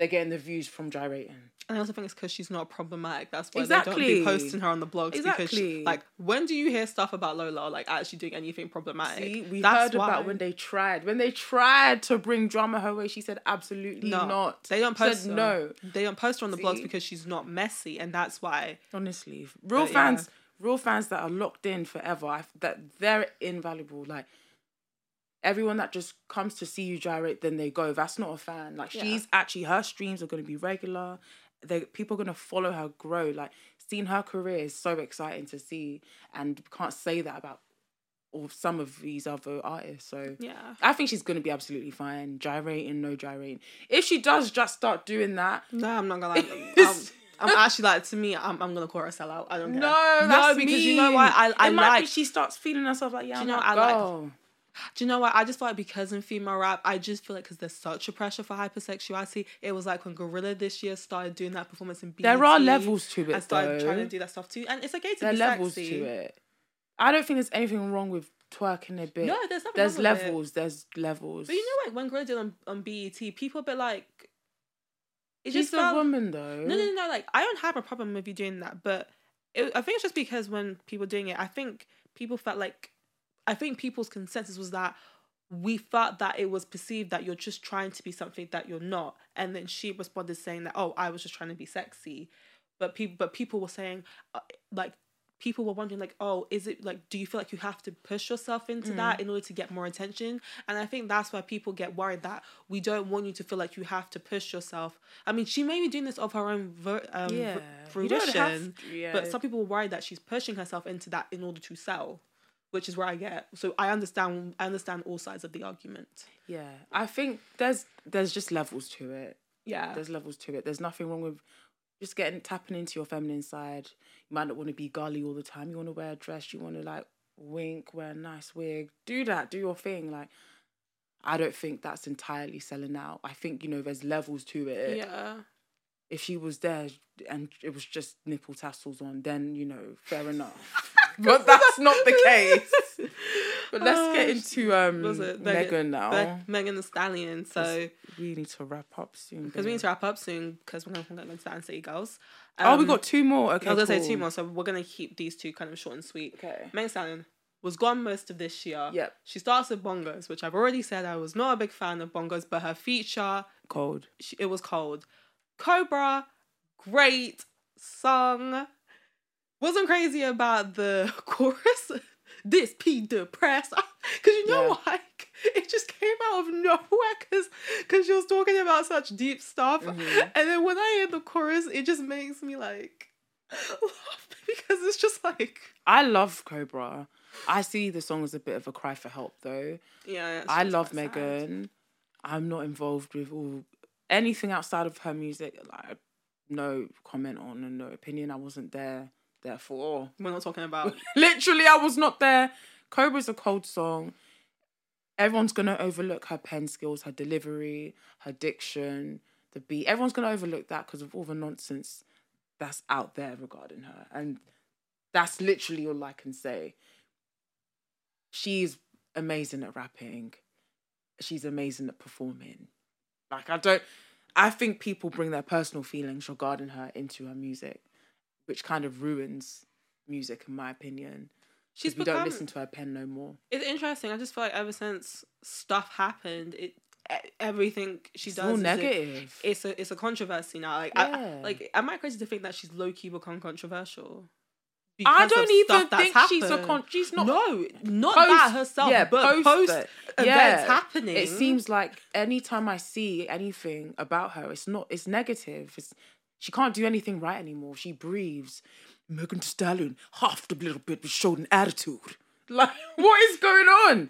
Speaker 2: they're getting the views from gyrating.
Speaker 1: And I also think it's because she's not problematic. That's why they don't be posting her on the blogs. Because,
Speaker 2: Exactly.
Speaker 1: she, like, when do you hear stuff about Lola, like, actually doing anything problematic?
Speaker 2: See, we
Speaker 1: That's
Speaker 2: heard
Speaker 1: why.
Speaker 2: about when they tried. When they tried to bring drama her way, she said absolutely
Speaker 1: No,
Speaker 2: not.
Speaker 1: They don't post
Speaker 2: said no.
Speaker 1: They don't post her on the blogs because she's not messy, and that's why.
Speaker 2: honestly real
Speaker 1: But,
Speaker 2: fans
Speaker 1: yeah.
Speaker 2: real fans that are locked in forever I, that they're invaluable like everyone that just comes to see you gyrate then they go that's not a fan like
Speaker 1: Yeah.
Speaker 2: she's actually her streams are going to be regular they people are going to follow her grow like seeing her career is so exciting to see and can't say that about or some of these other artists. So
Speaker 1: Yeah.
Speaker 2: I think she's gonna be absolutely fine. Gyrating, no gyrating. If she does just start doing that,
Speaker 1: No, I'm not gonna lie. *laughs* I'm, actually like to me, I'm, I'm gonna call her a sellout. I don't care.
Speaker 2: no,
Speaker 1: no,
Speaker 2: that's
Speaker 1: because you know why I, I
Speaker 2: it might
Speaker 1: like
Speaker 2: be she starts feeling herself like yeah,
Speaker 1: Do
Speaker 2: I'm
Speaker 1: you know
Speaker 2: not
Speaker 1: I like-
Speaker 2: girl.
Speaker 1: Do you know what? I just feel like because in female rap, I just feel like because there's such a pressure for hypersexuality. It was like when GloRilla this year started doing that performance in BET.
Speaker 2: There are levels to it
Speaker 1: I started
Speaker 2: though.
Speaker 1: trying to do that stuff too, and it's okay to
Speaker 2: there are
Speaker 1: be
Speaker 2: levels
Speaker 1: sexy.
Speaker 2: to it. I don't think there's anything wrong with twerking a bit.
Speaker 1: No, there's nothing
Speaker 2: there's
Speaker 1: wrong with it.
Speaker 2: levels. There's levels.
Speaker 1: But you know, like when GloRilla did on, on BET, people a bit like. It
Speaker 2: she's
Speaker 1: just
Speaker 2: a woman though.
Speaker 1: No, no, no. Like I don't have a problem with you doing that, but it, I think it's just because when people doing it, I think people felt like, I think people's consensus was that we felt that it was perceived that you're just trying to be something that you're not, and then she responded saying that, oh, I was just trying to be sexy, but people, but people were saying, uh, like. People were wondering, like, oh, is it like, do you feel like you have to push yourself into that in order to get more attention? And I think that's why people get worried that we don't want you to feel like you have to push yourself. I mean, she may be doing this of her own ver- um,
Speaker 2: yeah.
Speaker 1: fr-
Speaker 2: You don't have
Speaker 1: fruition,
Speaker 2: to- yeah.
Speaker 1: but some people were worried that she's pushing herself into that in order to sell, which is where I get. So I understand. I understand all sides of the argument.
Speaker 2: yeah, I think there's there's just levels to it.
Speaker 1: Yeah,
Speaker 2: There's levels to it. There's nothing wrong with just getting tapping into your feminine side. You might not want to be girly all the time. You want to wear a dress. You want to like wink, wear a nice wig. Do that. Do your thing. Like, I don't think that's entirely selling out. I think you know there's levels to it.
Speaker 1: yeah.
Speaker 2: If she was there and it was just nipple tassels on, then you know fair enough. *laughs* but *laughs* that's not the case. *laughs* But let's get
Speaker 1: Oh,
Speaker 2: into um Megan now.
Speaker 1: Meg- Megan Thee Stallion. So
Speaker 2: we need to wrap up soon.
Speaker 1: because we need to wrap up soon because we're gonna, gonna go to Dance City Girls.
Speaker 2: oh, we
Speaker 1: Um,
Speaker 2: got two more. Okay,
Speaker 1: I was gonna say two more, so we're gonna keep these two kind of short and sweet.
Speaker 2: Okay.
Speaker 1: Megan Stallion was gone most of this year.
Speaker 2: Yep.
Speaker 1: She starts with bongos, which I've already said I was not a big fan of bongos, but her feature
Speaker 2: Cold.
Speaker 1: she, it was cold. Cobra, great song. Wasn't crazy about the *laughs* chorus. This P depressed. *laughs* Cause you know
Speaker 2: Yeah. *laughs*
Speaker 1: it just came out of nowhere because cause she was talking about such deep stuff.
Speaker 2: Mhm.
Speaker 1: And then when I hear the chorus, it just makes me like laugh because it's just like
Speaker 2: I love Cobra. I see the song as a bit of a cry for help though.
Speaker 1: yeah.
Speaker 2: I love
Speaker 1: quite sad.
Speaker 2: Megan. I'm not involved with all anything outside of her music. Like no comment on and no opinion. I wasn't there. Therefore,
Speaker 1: We're not talking about *laughs*
Speaker 2: literally, I was not there. Cobra's a cold song. Everyone's gonna overlook her pen skills, her delivery, her diction, the beat. Everyone's gonna overlook that because of all the nonsense that's out there regarding her, and that's literally all I can say. She's amazing at rapping. She's amazing at performing. Like I don't, I think people bring their personal feelings regarding her into her music, which kind of ruins music, in my opinion.
Speaker 1: she's
Speaker 2: we don't listen to her pen no more.
Speaker 1: It's interesting. I just feel like ever since stuff happened, it everything she
Speaker 2: It's
Speaker 1: does
Speaker 2: all
Speaker 1: is a-
Speaker 2: negative.
Speaker 1: it's a it's a controversy now. Like I, like am I crazy to think that she's low key become controversial?
Speaker 2: I don't even think she's a
Speaker 1: happened?
Speaker 2: con. She's not.
Speaker 1: no, not
Speaker 2: post-
Speaker 1: that herself.
Speaker 2: yeah,
Speaker 1: but
Speaker 2: post
Speaker 1: post, events
Speaker 2: Yeah.
Speaker 1: happening.
Speaker 2: It seems like anytime I see anything about her, it's not. It's negative. It's she can't do anything right anymore. She breathes. Megan Thee Stallion half a little bit, but showed an attitude. *laughs* Like what is going on?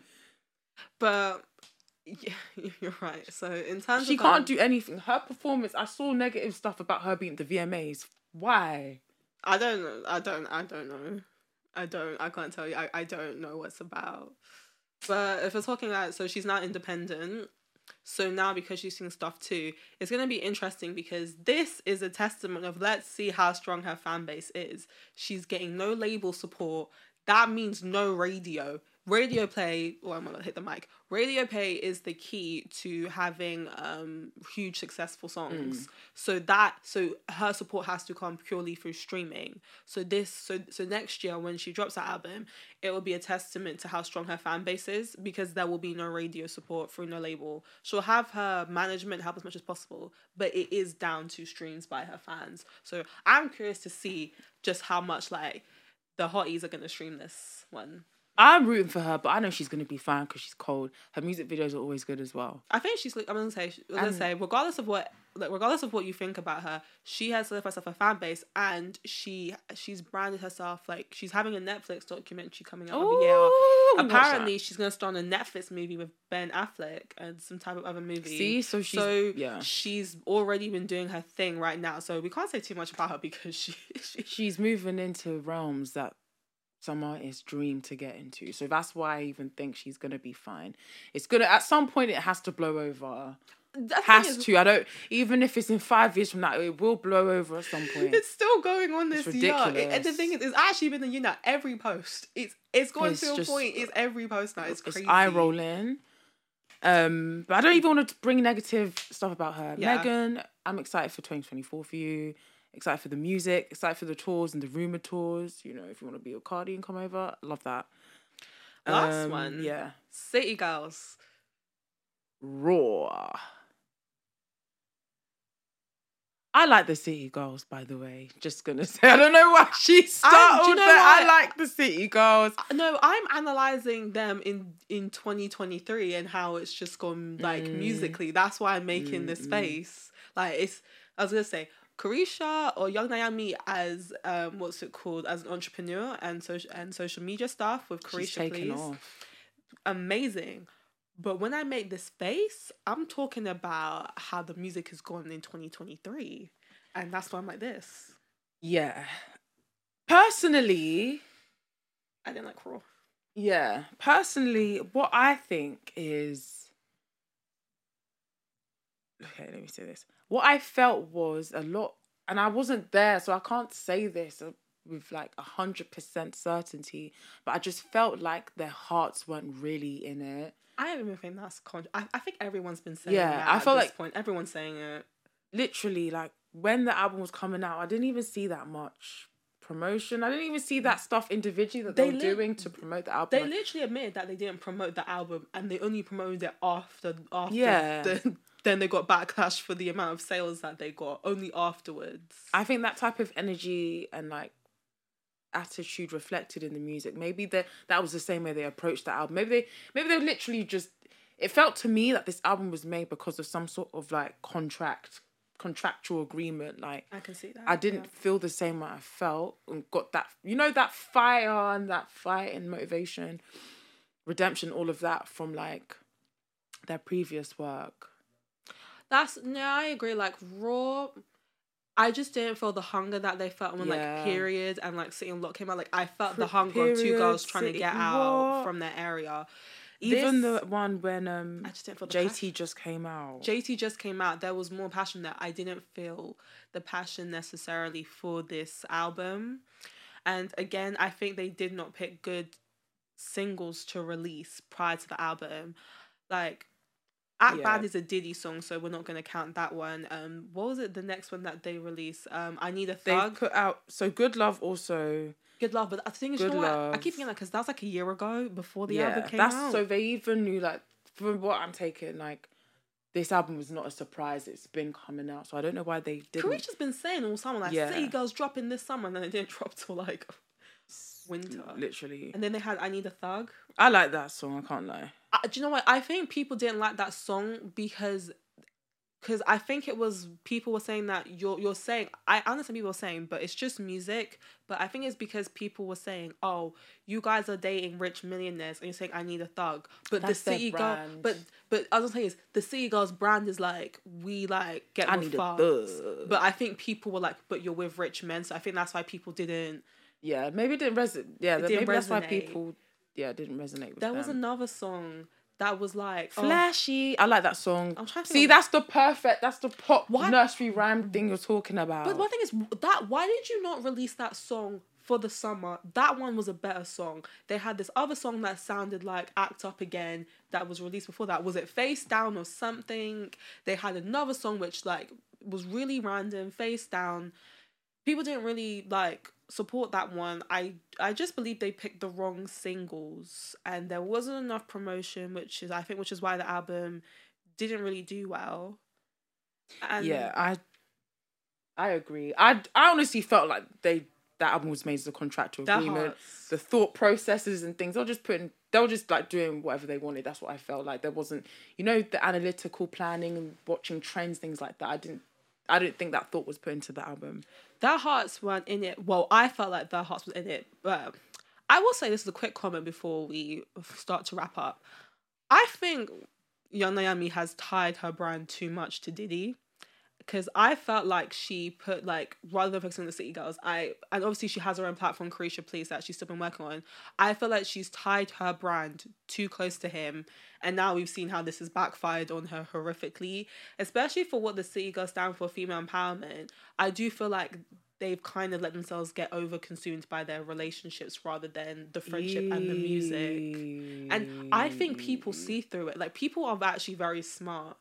Speaker 1: but yeah, *laughs* you're right. So in terms
Speaker 2: She can't
Speaker 1: um,
Speaker 2: do anything. Her performance. I saw negative stuff about her being at the VMAs. Why?
Speaker 1: I don't know. I don't. I don't know. I don't. I can't tell you. I, I don't know what's about. But if we're talking like, so she's now independent. So now because she's seen stuff too, it's gonna be interesting because this is a testament of let's see how strong her fan base is. She's getting no label support. That means no radio. Radio play, or I'm gonna hit the mic. Radio play is the key to having um huge successful songs. So that so her support has to come purely through streaming. So this so so next year when she drops that album, it will be a testament to how strong her fan base is because there will be no radio support through no label. She'll have her management help as much as possible, but it is down to streams by her fans. So I'm curious to see just how much like the hotties are gonna stream this one.
Speaker 2: I'm rooting for her, but I know she's gonna be fine because she's cold. Her music videos are always good as well.
Speaker 1: I think she's. I'm gonna say. I'm gonna
Speaker 2: And-
Speaker 1: say, regardless of what like regardless of what you think about her, she has solidified herself a fan base, and she she's branded herself like she's having a Netflix documentary coming out every year. Apparently, she's gonna star in a Netflix movie with Ben Affleck and some type of other movie.
Speaker 2: See, so she's
Speaker 1: so
Speaker 2: yeah.
Speaker 1: she's already been doing her thing right now. So we can't say too much about her because she, *laughs* she
Speaker 2: She's moving into realms that some artists dream to get into. So that's why I even think she's gonna be fine. It's gonna at some point it has to blow over.
Speaker 1: the thing
Speaker 2: Has
Speaker 1: is,
Speaker 2: to. I don't even if it's in five years from now, it will blow over at some point.
Speaker 1: It's still going on this year. It- and the thing is, it's actually been a year now. Every post, it's it's going
Speaker 2: It's
Speaker 1: to a point. It's every post now. It's
Speaker 2: it's
Speaker 1: crazy.
Speaker 2: eye rolling. Um, but I don't even want to bring negative stuff about her.
Speaker 1: Yeah.
Speaker 2: Megan, I'm excited for 2024 for you. Excited for the music. Excited for the tours and the rumor tours. You know, if you want to be a Cardi and come over, love that.
Speaker 1: Last
Speaker 2: Um,
Speaker 1: one.
Speaker 2: yeah.
Speaker 1: City Girls.
Speaker 2: Raw. I like the City Girls, by the way. Just gonna *laughs* say, I don't know why she started,
Speaker 1: you know
Speaker 2: but I like the City Girls.
Speaker 1: No, I'm analyzing them in in 2023 and how it's just gone like
Speaker 2: Mm.
Speaker 1: musically. That's why I'm making this
Speaker 2: Mm, mm.
Speaker 1: face. Like it's. I was gonna say. Caresha or Yung Miami as um what's it called as an entrepreneur and social and social media stuff with
Speaker 2: Caresha
Speaker 1: please
Speaker 2: off.
Speaker 1: amazing. But when I make this face, I'm talking about how the music has gone in 2023. And that's why I'm like this.
Speaker 2: Yeah. Personally,
Speaker 1: I didn't like Raw.
Speaker 2: Yeah, personally, what I think is okay. Let me say this. What I felt was a lot, and I wasn't there, so I can't say this with like a hundred percent certainty. But I just felt like their hearts weren't really in it.
Speaker 1: I don't even think that's con. I, I think everyone's been saying
Speaker 2: Yeah,
Speaker 1: that
Speaker 2: I
Speaker 1: at
Speaker 2: felt
Speaker 1: this
Speaker 2: like-
Speaker 1: point. Everyone's saying it.
Speaker 2: Literally, like when the album was coming out, I didn't even see that much promotion. I didn't even see that stuff individually that they,
Speaker 1: They
Speaker 2: were
Speaker 1: lit-
Speaker 2: doing to promote the album.
Speaker 1: They literally admitted that they didn't promote the album and they only promoted it after after
Speaker 2: Yeah.
Speaker 1: the, then they got backlash for the amount of sales that they got only afterwards.
Speaker 2: I think that type of energy and like attitude reflected in the music. Maybe that that was the same way they approached the album. Maybe they maybe they literally just it felt to me that this album was made because of some sort of like contract contractual agreement. Like
Speaker 1: I can see that.
Speaker 2: I didn't feel the same way I felt and got that you know that fire and that fight and motivation, redemption, all of that from like their previous work.
Speaker 1: That's no, I agree. Like raw, I just didn't feel the hunger that they felt when
Speaker 2: Yeah.
Speaker 1: like period and like sitting Lock came out. Like I felt
Speaker 2: Pre-
Speaker 1: the hunger of two girls trying to get out
Speaker 2: Lock.
Speaker 1: from their area.
Speaker 2: Even
Speaker 1: This-
Speaker 2: the one when um
Speaker 1: I just didn't feel
Speaker 2: JT
Speaker 1: passion.
Speaker 2: just came out.
Speaker 1: JT just came out. There was more passion there. I didn't feel the passion necessarily for this album. And again, I think they did not pick good singles to release prior to the album. Like Act
Speaker 2: Yeah.
Speaker 1: Bad is a Diddy song, so we're not gonna count that one. Um what was it the next one that they released? Um I Need a
Speaker 2: They've put out so good love also.
Speaker 1: Good love, but I think is, you know what? I keep thinking that because that was like a year ago before the
Speaker 2: yeah,
Speaker 1: album came
Speaker 2: that's
Speaker 1: out.
Speaker 2: so they even knew like from what I'm taking like this album was not a surprise. It's been coming out, so I don't know why they didn't.
Speaker 1: Caresha's been saying all summer like
Speaker 2: Yeah.
Speaker 1: City Girls dropping this summer, and then it didn't *laughs* drop till like winter.
Speaker 2: Literally,
Speaker 1: And then they had I Need a Thug.
Speaker 2: I like that song. I can't lie.
Speaker 1: I, do you know what? I think people didn't like that song because because I think it was people were saying that you're you're saying I understand people were saying, but it's just music. But I think it's because people were saying, "Oh, you guys are dating rich millionaires," and you're saying, "I need a thug." But
Speaker 2: That's
Speaker 1: the
Speaker 2: their
Speaker 1: city girl,
Speaker 2: brand.
Speaker 1: but but I was gonna say is the city girls brand is like we like get
Speaker 2: I
Speaker 1: with
Speaker 2: need a
Speaker 1: thugs.
Speaker 2: thug.
Speaker 1: But I think people were like, "But you're with rich men," so I think that's why people didn't.
Speaker 2: Yeah, maybe it didn't resonate. Yeah,
Speaker 1: didn't
Speaker 2: maybe that's why people. Yeah, didn't resonate with
Speaker 1: There was another song that was like oh,
Speaker 2: Flashy. I like that song.
Speaker 1: I'm trying to
Speaker 2: See,
Speaker 1: think-
Speaker 2: that's the perfect. That's the pop
Speaker 1: Why-
Speaker 2: nursery rhyme thing you're talking about.
Speaker 1: But one thing is that why did you not release that song for the summer? That one was a better song. They had this other song that sounded like Act Up Again that was released before that. Was it Face Down or something? They had another song which like was really random, Face Down. People didn't really like support that one. I I just believe they picked the wrong singles and there wasn't enough promotion, which is I think which is why the album didn't really do well. And
Speaker 2: yeah, I I agree. I I honestly felt like they that album was made as a contractual agreement. The thought processes and things, they're just putting they were just like doing whatever they wanted. That's what I felt like. There wasn't, you know, the analytical planning and watching trends, things like that. I didn't, I didn't think that thought was put into the album.
Speaker 1: Their hearts weren't in it. Well, I felt like their hearts was in it, but I will say this is a quick comment before we start to wrap up. I think Yung Miami has tied her brand too much to Diddy because I felt like she put like rather than focusing on the City Girls, I and obviously she has her own platform, Caresha Please, that she's still been working on. I feel like she's tied her brand too close to him, and now we've seen how this has backfired on her horrifically, especially for what the City Girls stand for, female empowerment. I do feel like they've kind of let themselves get over consumed by their relationships rather than the friendship and the music. And I think people see through it. Like people are actually very smart.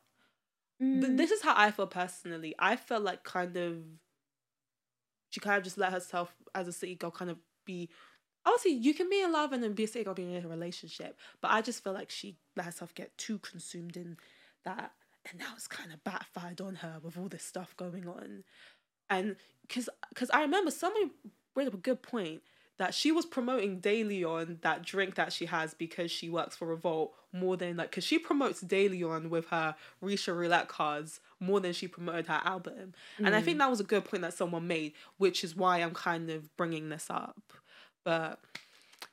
Speaker 1: Th- mm. this is how I feel personally. I felt like kind of she kind of just let herself as a city girl kind of be obviously you can be in love and then be a city girl being in a relationship. But I just feel like she let herself get too consumed in that and now it's kind of backfired on her with all this stuff going on. And because because I remember somebody brought up a good point that she was promoting DeLeon that drink that she has because she works for Revolt more than like because she promotes DeLeon with her Risha roulette cards more than she promoted her album, and I think mm. that was a good point that someone made, which is why I'm kind of bringing this up. But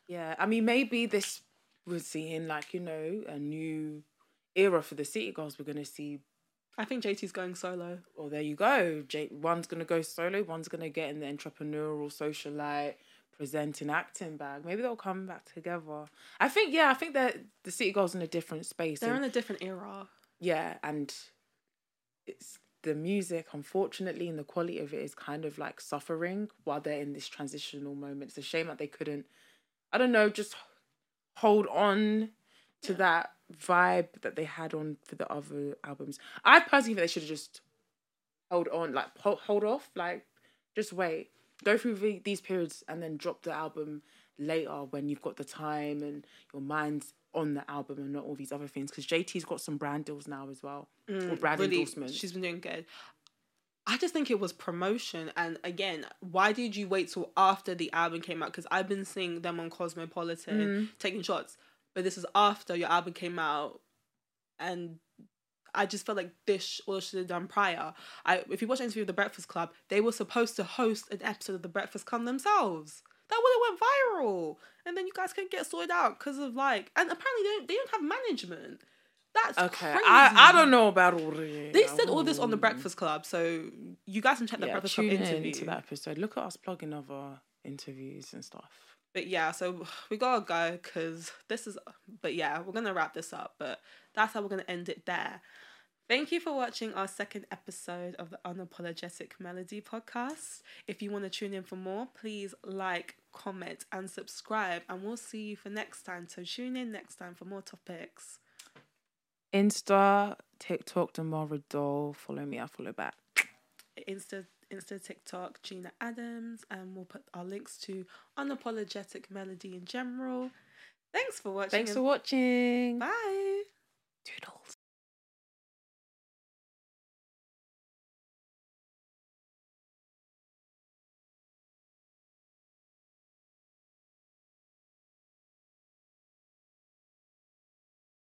Speaker 2: Yeah, I mean, maybe this we're seeing like you know a new era for the City Girls. We're gonna see.
Speaker 1: I think JT's going solo.
Speaker 2: Oh, there you go. J- one's gonna go solo. One's gonna get in the entrepreneurial, socialite, presenting, acting bag. Maybe they'll come back together. I think. Yeah, I think that the City Girls in a different space.
Speaker 1: They're
Speaker 2: and-
Speaker 1: in a different era.
Speaker 2: yeah, and it's the music, unfortunately, and the quality of it is kind of like suffering while they're in this transitional moment. It's a shame that they couldn't, I don't know, just hold on to that vibe that they had on for the other albums. I personally think they should have just hold on, like hold off, like just wait, go through the, these periods and then drop the album later when you've got the time and your mind's on the album and not all these other things. Because JT's got some brand deals now as well, or brand
Speaker 1: really,
Speaker 2: endorsements.
Speaker 1: she's been doing good. I just think it was promotion, and again, why did you wait till after the album came out? Because I've been seeing them on Cosmopolitan
Speaker 2: Mm.
Speaker 1: taking shots, but this is after your album came out, and I just felt like this all should have done prior. I if you watch an interview with the Breakfast Club, they were supposed to host an episode of the Breakfast Club themselves. That would have went viral, and then you guys couldn't get sorted out because of like, and apparently they don't, they don't have management. That's
Speaker 2: okay,
Speaker 1: Crazy.
Speaker 2: I, I don't know about all this.
Speaker 1: They said all this on the um, Breakfast Club, so you guys can check the
Speaker 2: Yeah,
Speaker 1: Breakfast
Speaker 2: tune
Speaker 1: Club
Speaker 2: in
Speaker 1: interview.
Speaker 2: to that episode. Look at us plugging other interviews and stuff.
Speaker 1: But yeah, so *sighs* we gotta go because this is. But yeah, we're gonna wrap this up. But that's how we're gonna end it there. Thank you for watching our second episode of the Unapologetic Melody podcast. If you want to tune in for more, please like, comment, and subscribe. And we'll see you for next time. So tune in next time for more topics.
Speaker 2: Insta, TikTok, Damara Doll. Follow me, I follow back.
Speaker 1: Insta, Insta, TikTok, Gina Adams, and we'll put our links to Unapologetic Melody in general. Thanks for watching.
Speaker 2: Thanks for watching.
Speaker 1: Bye.
Speaker 2: Toodle.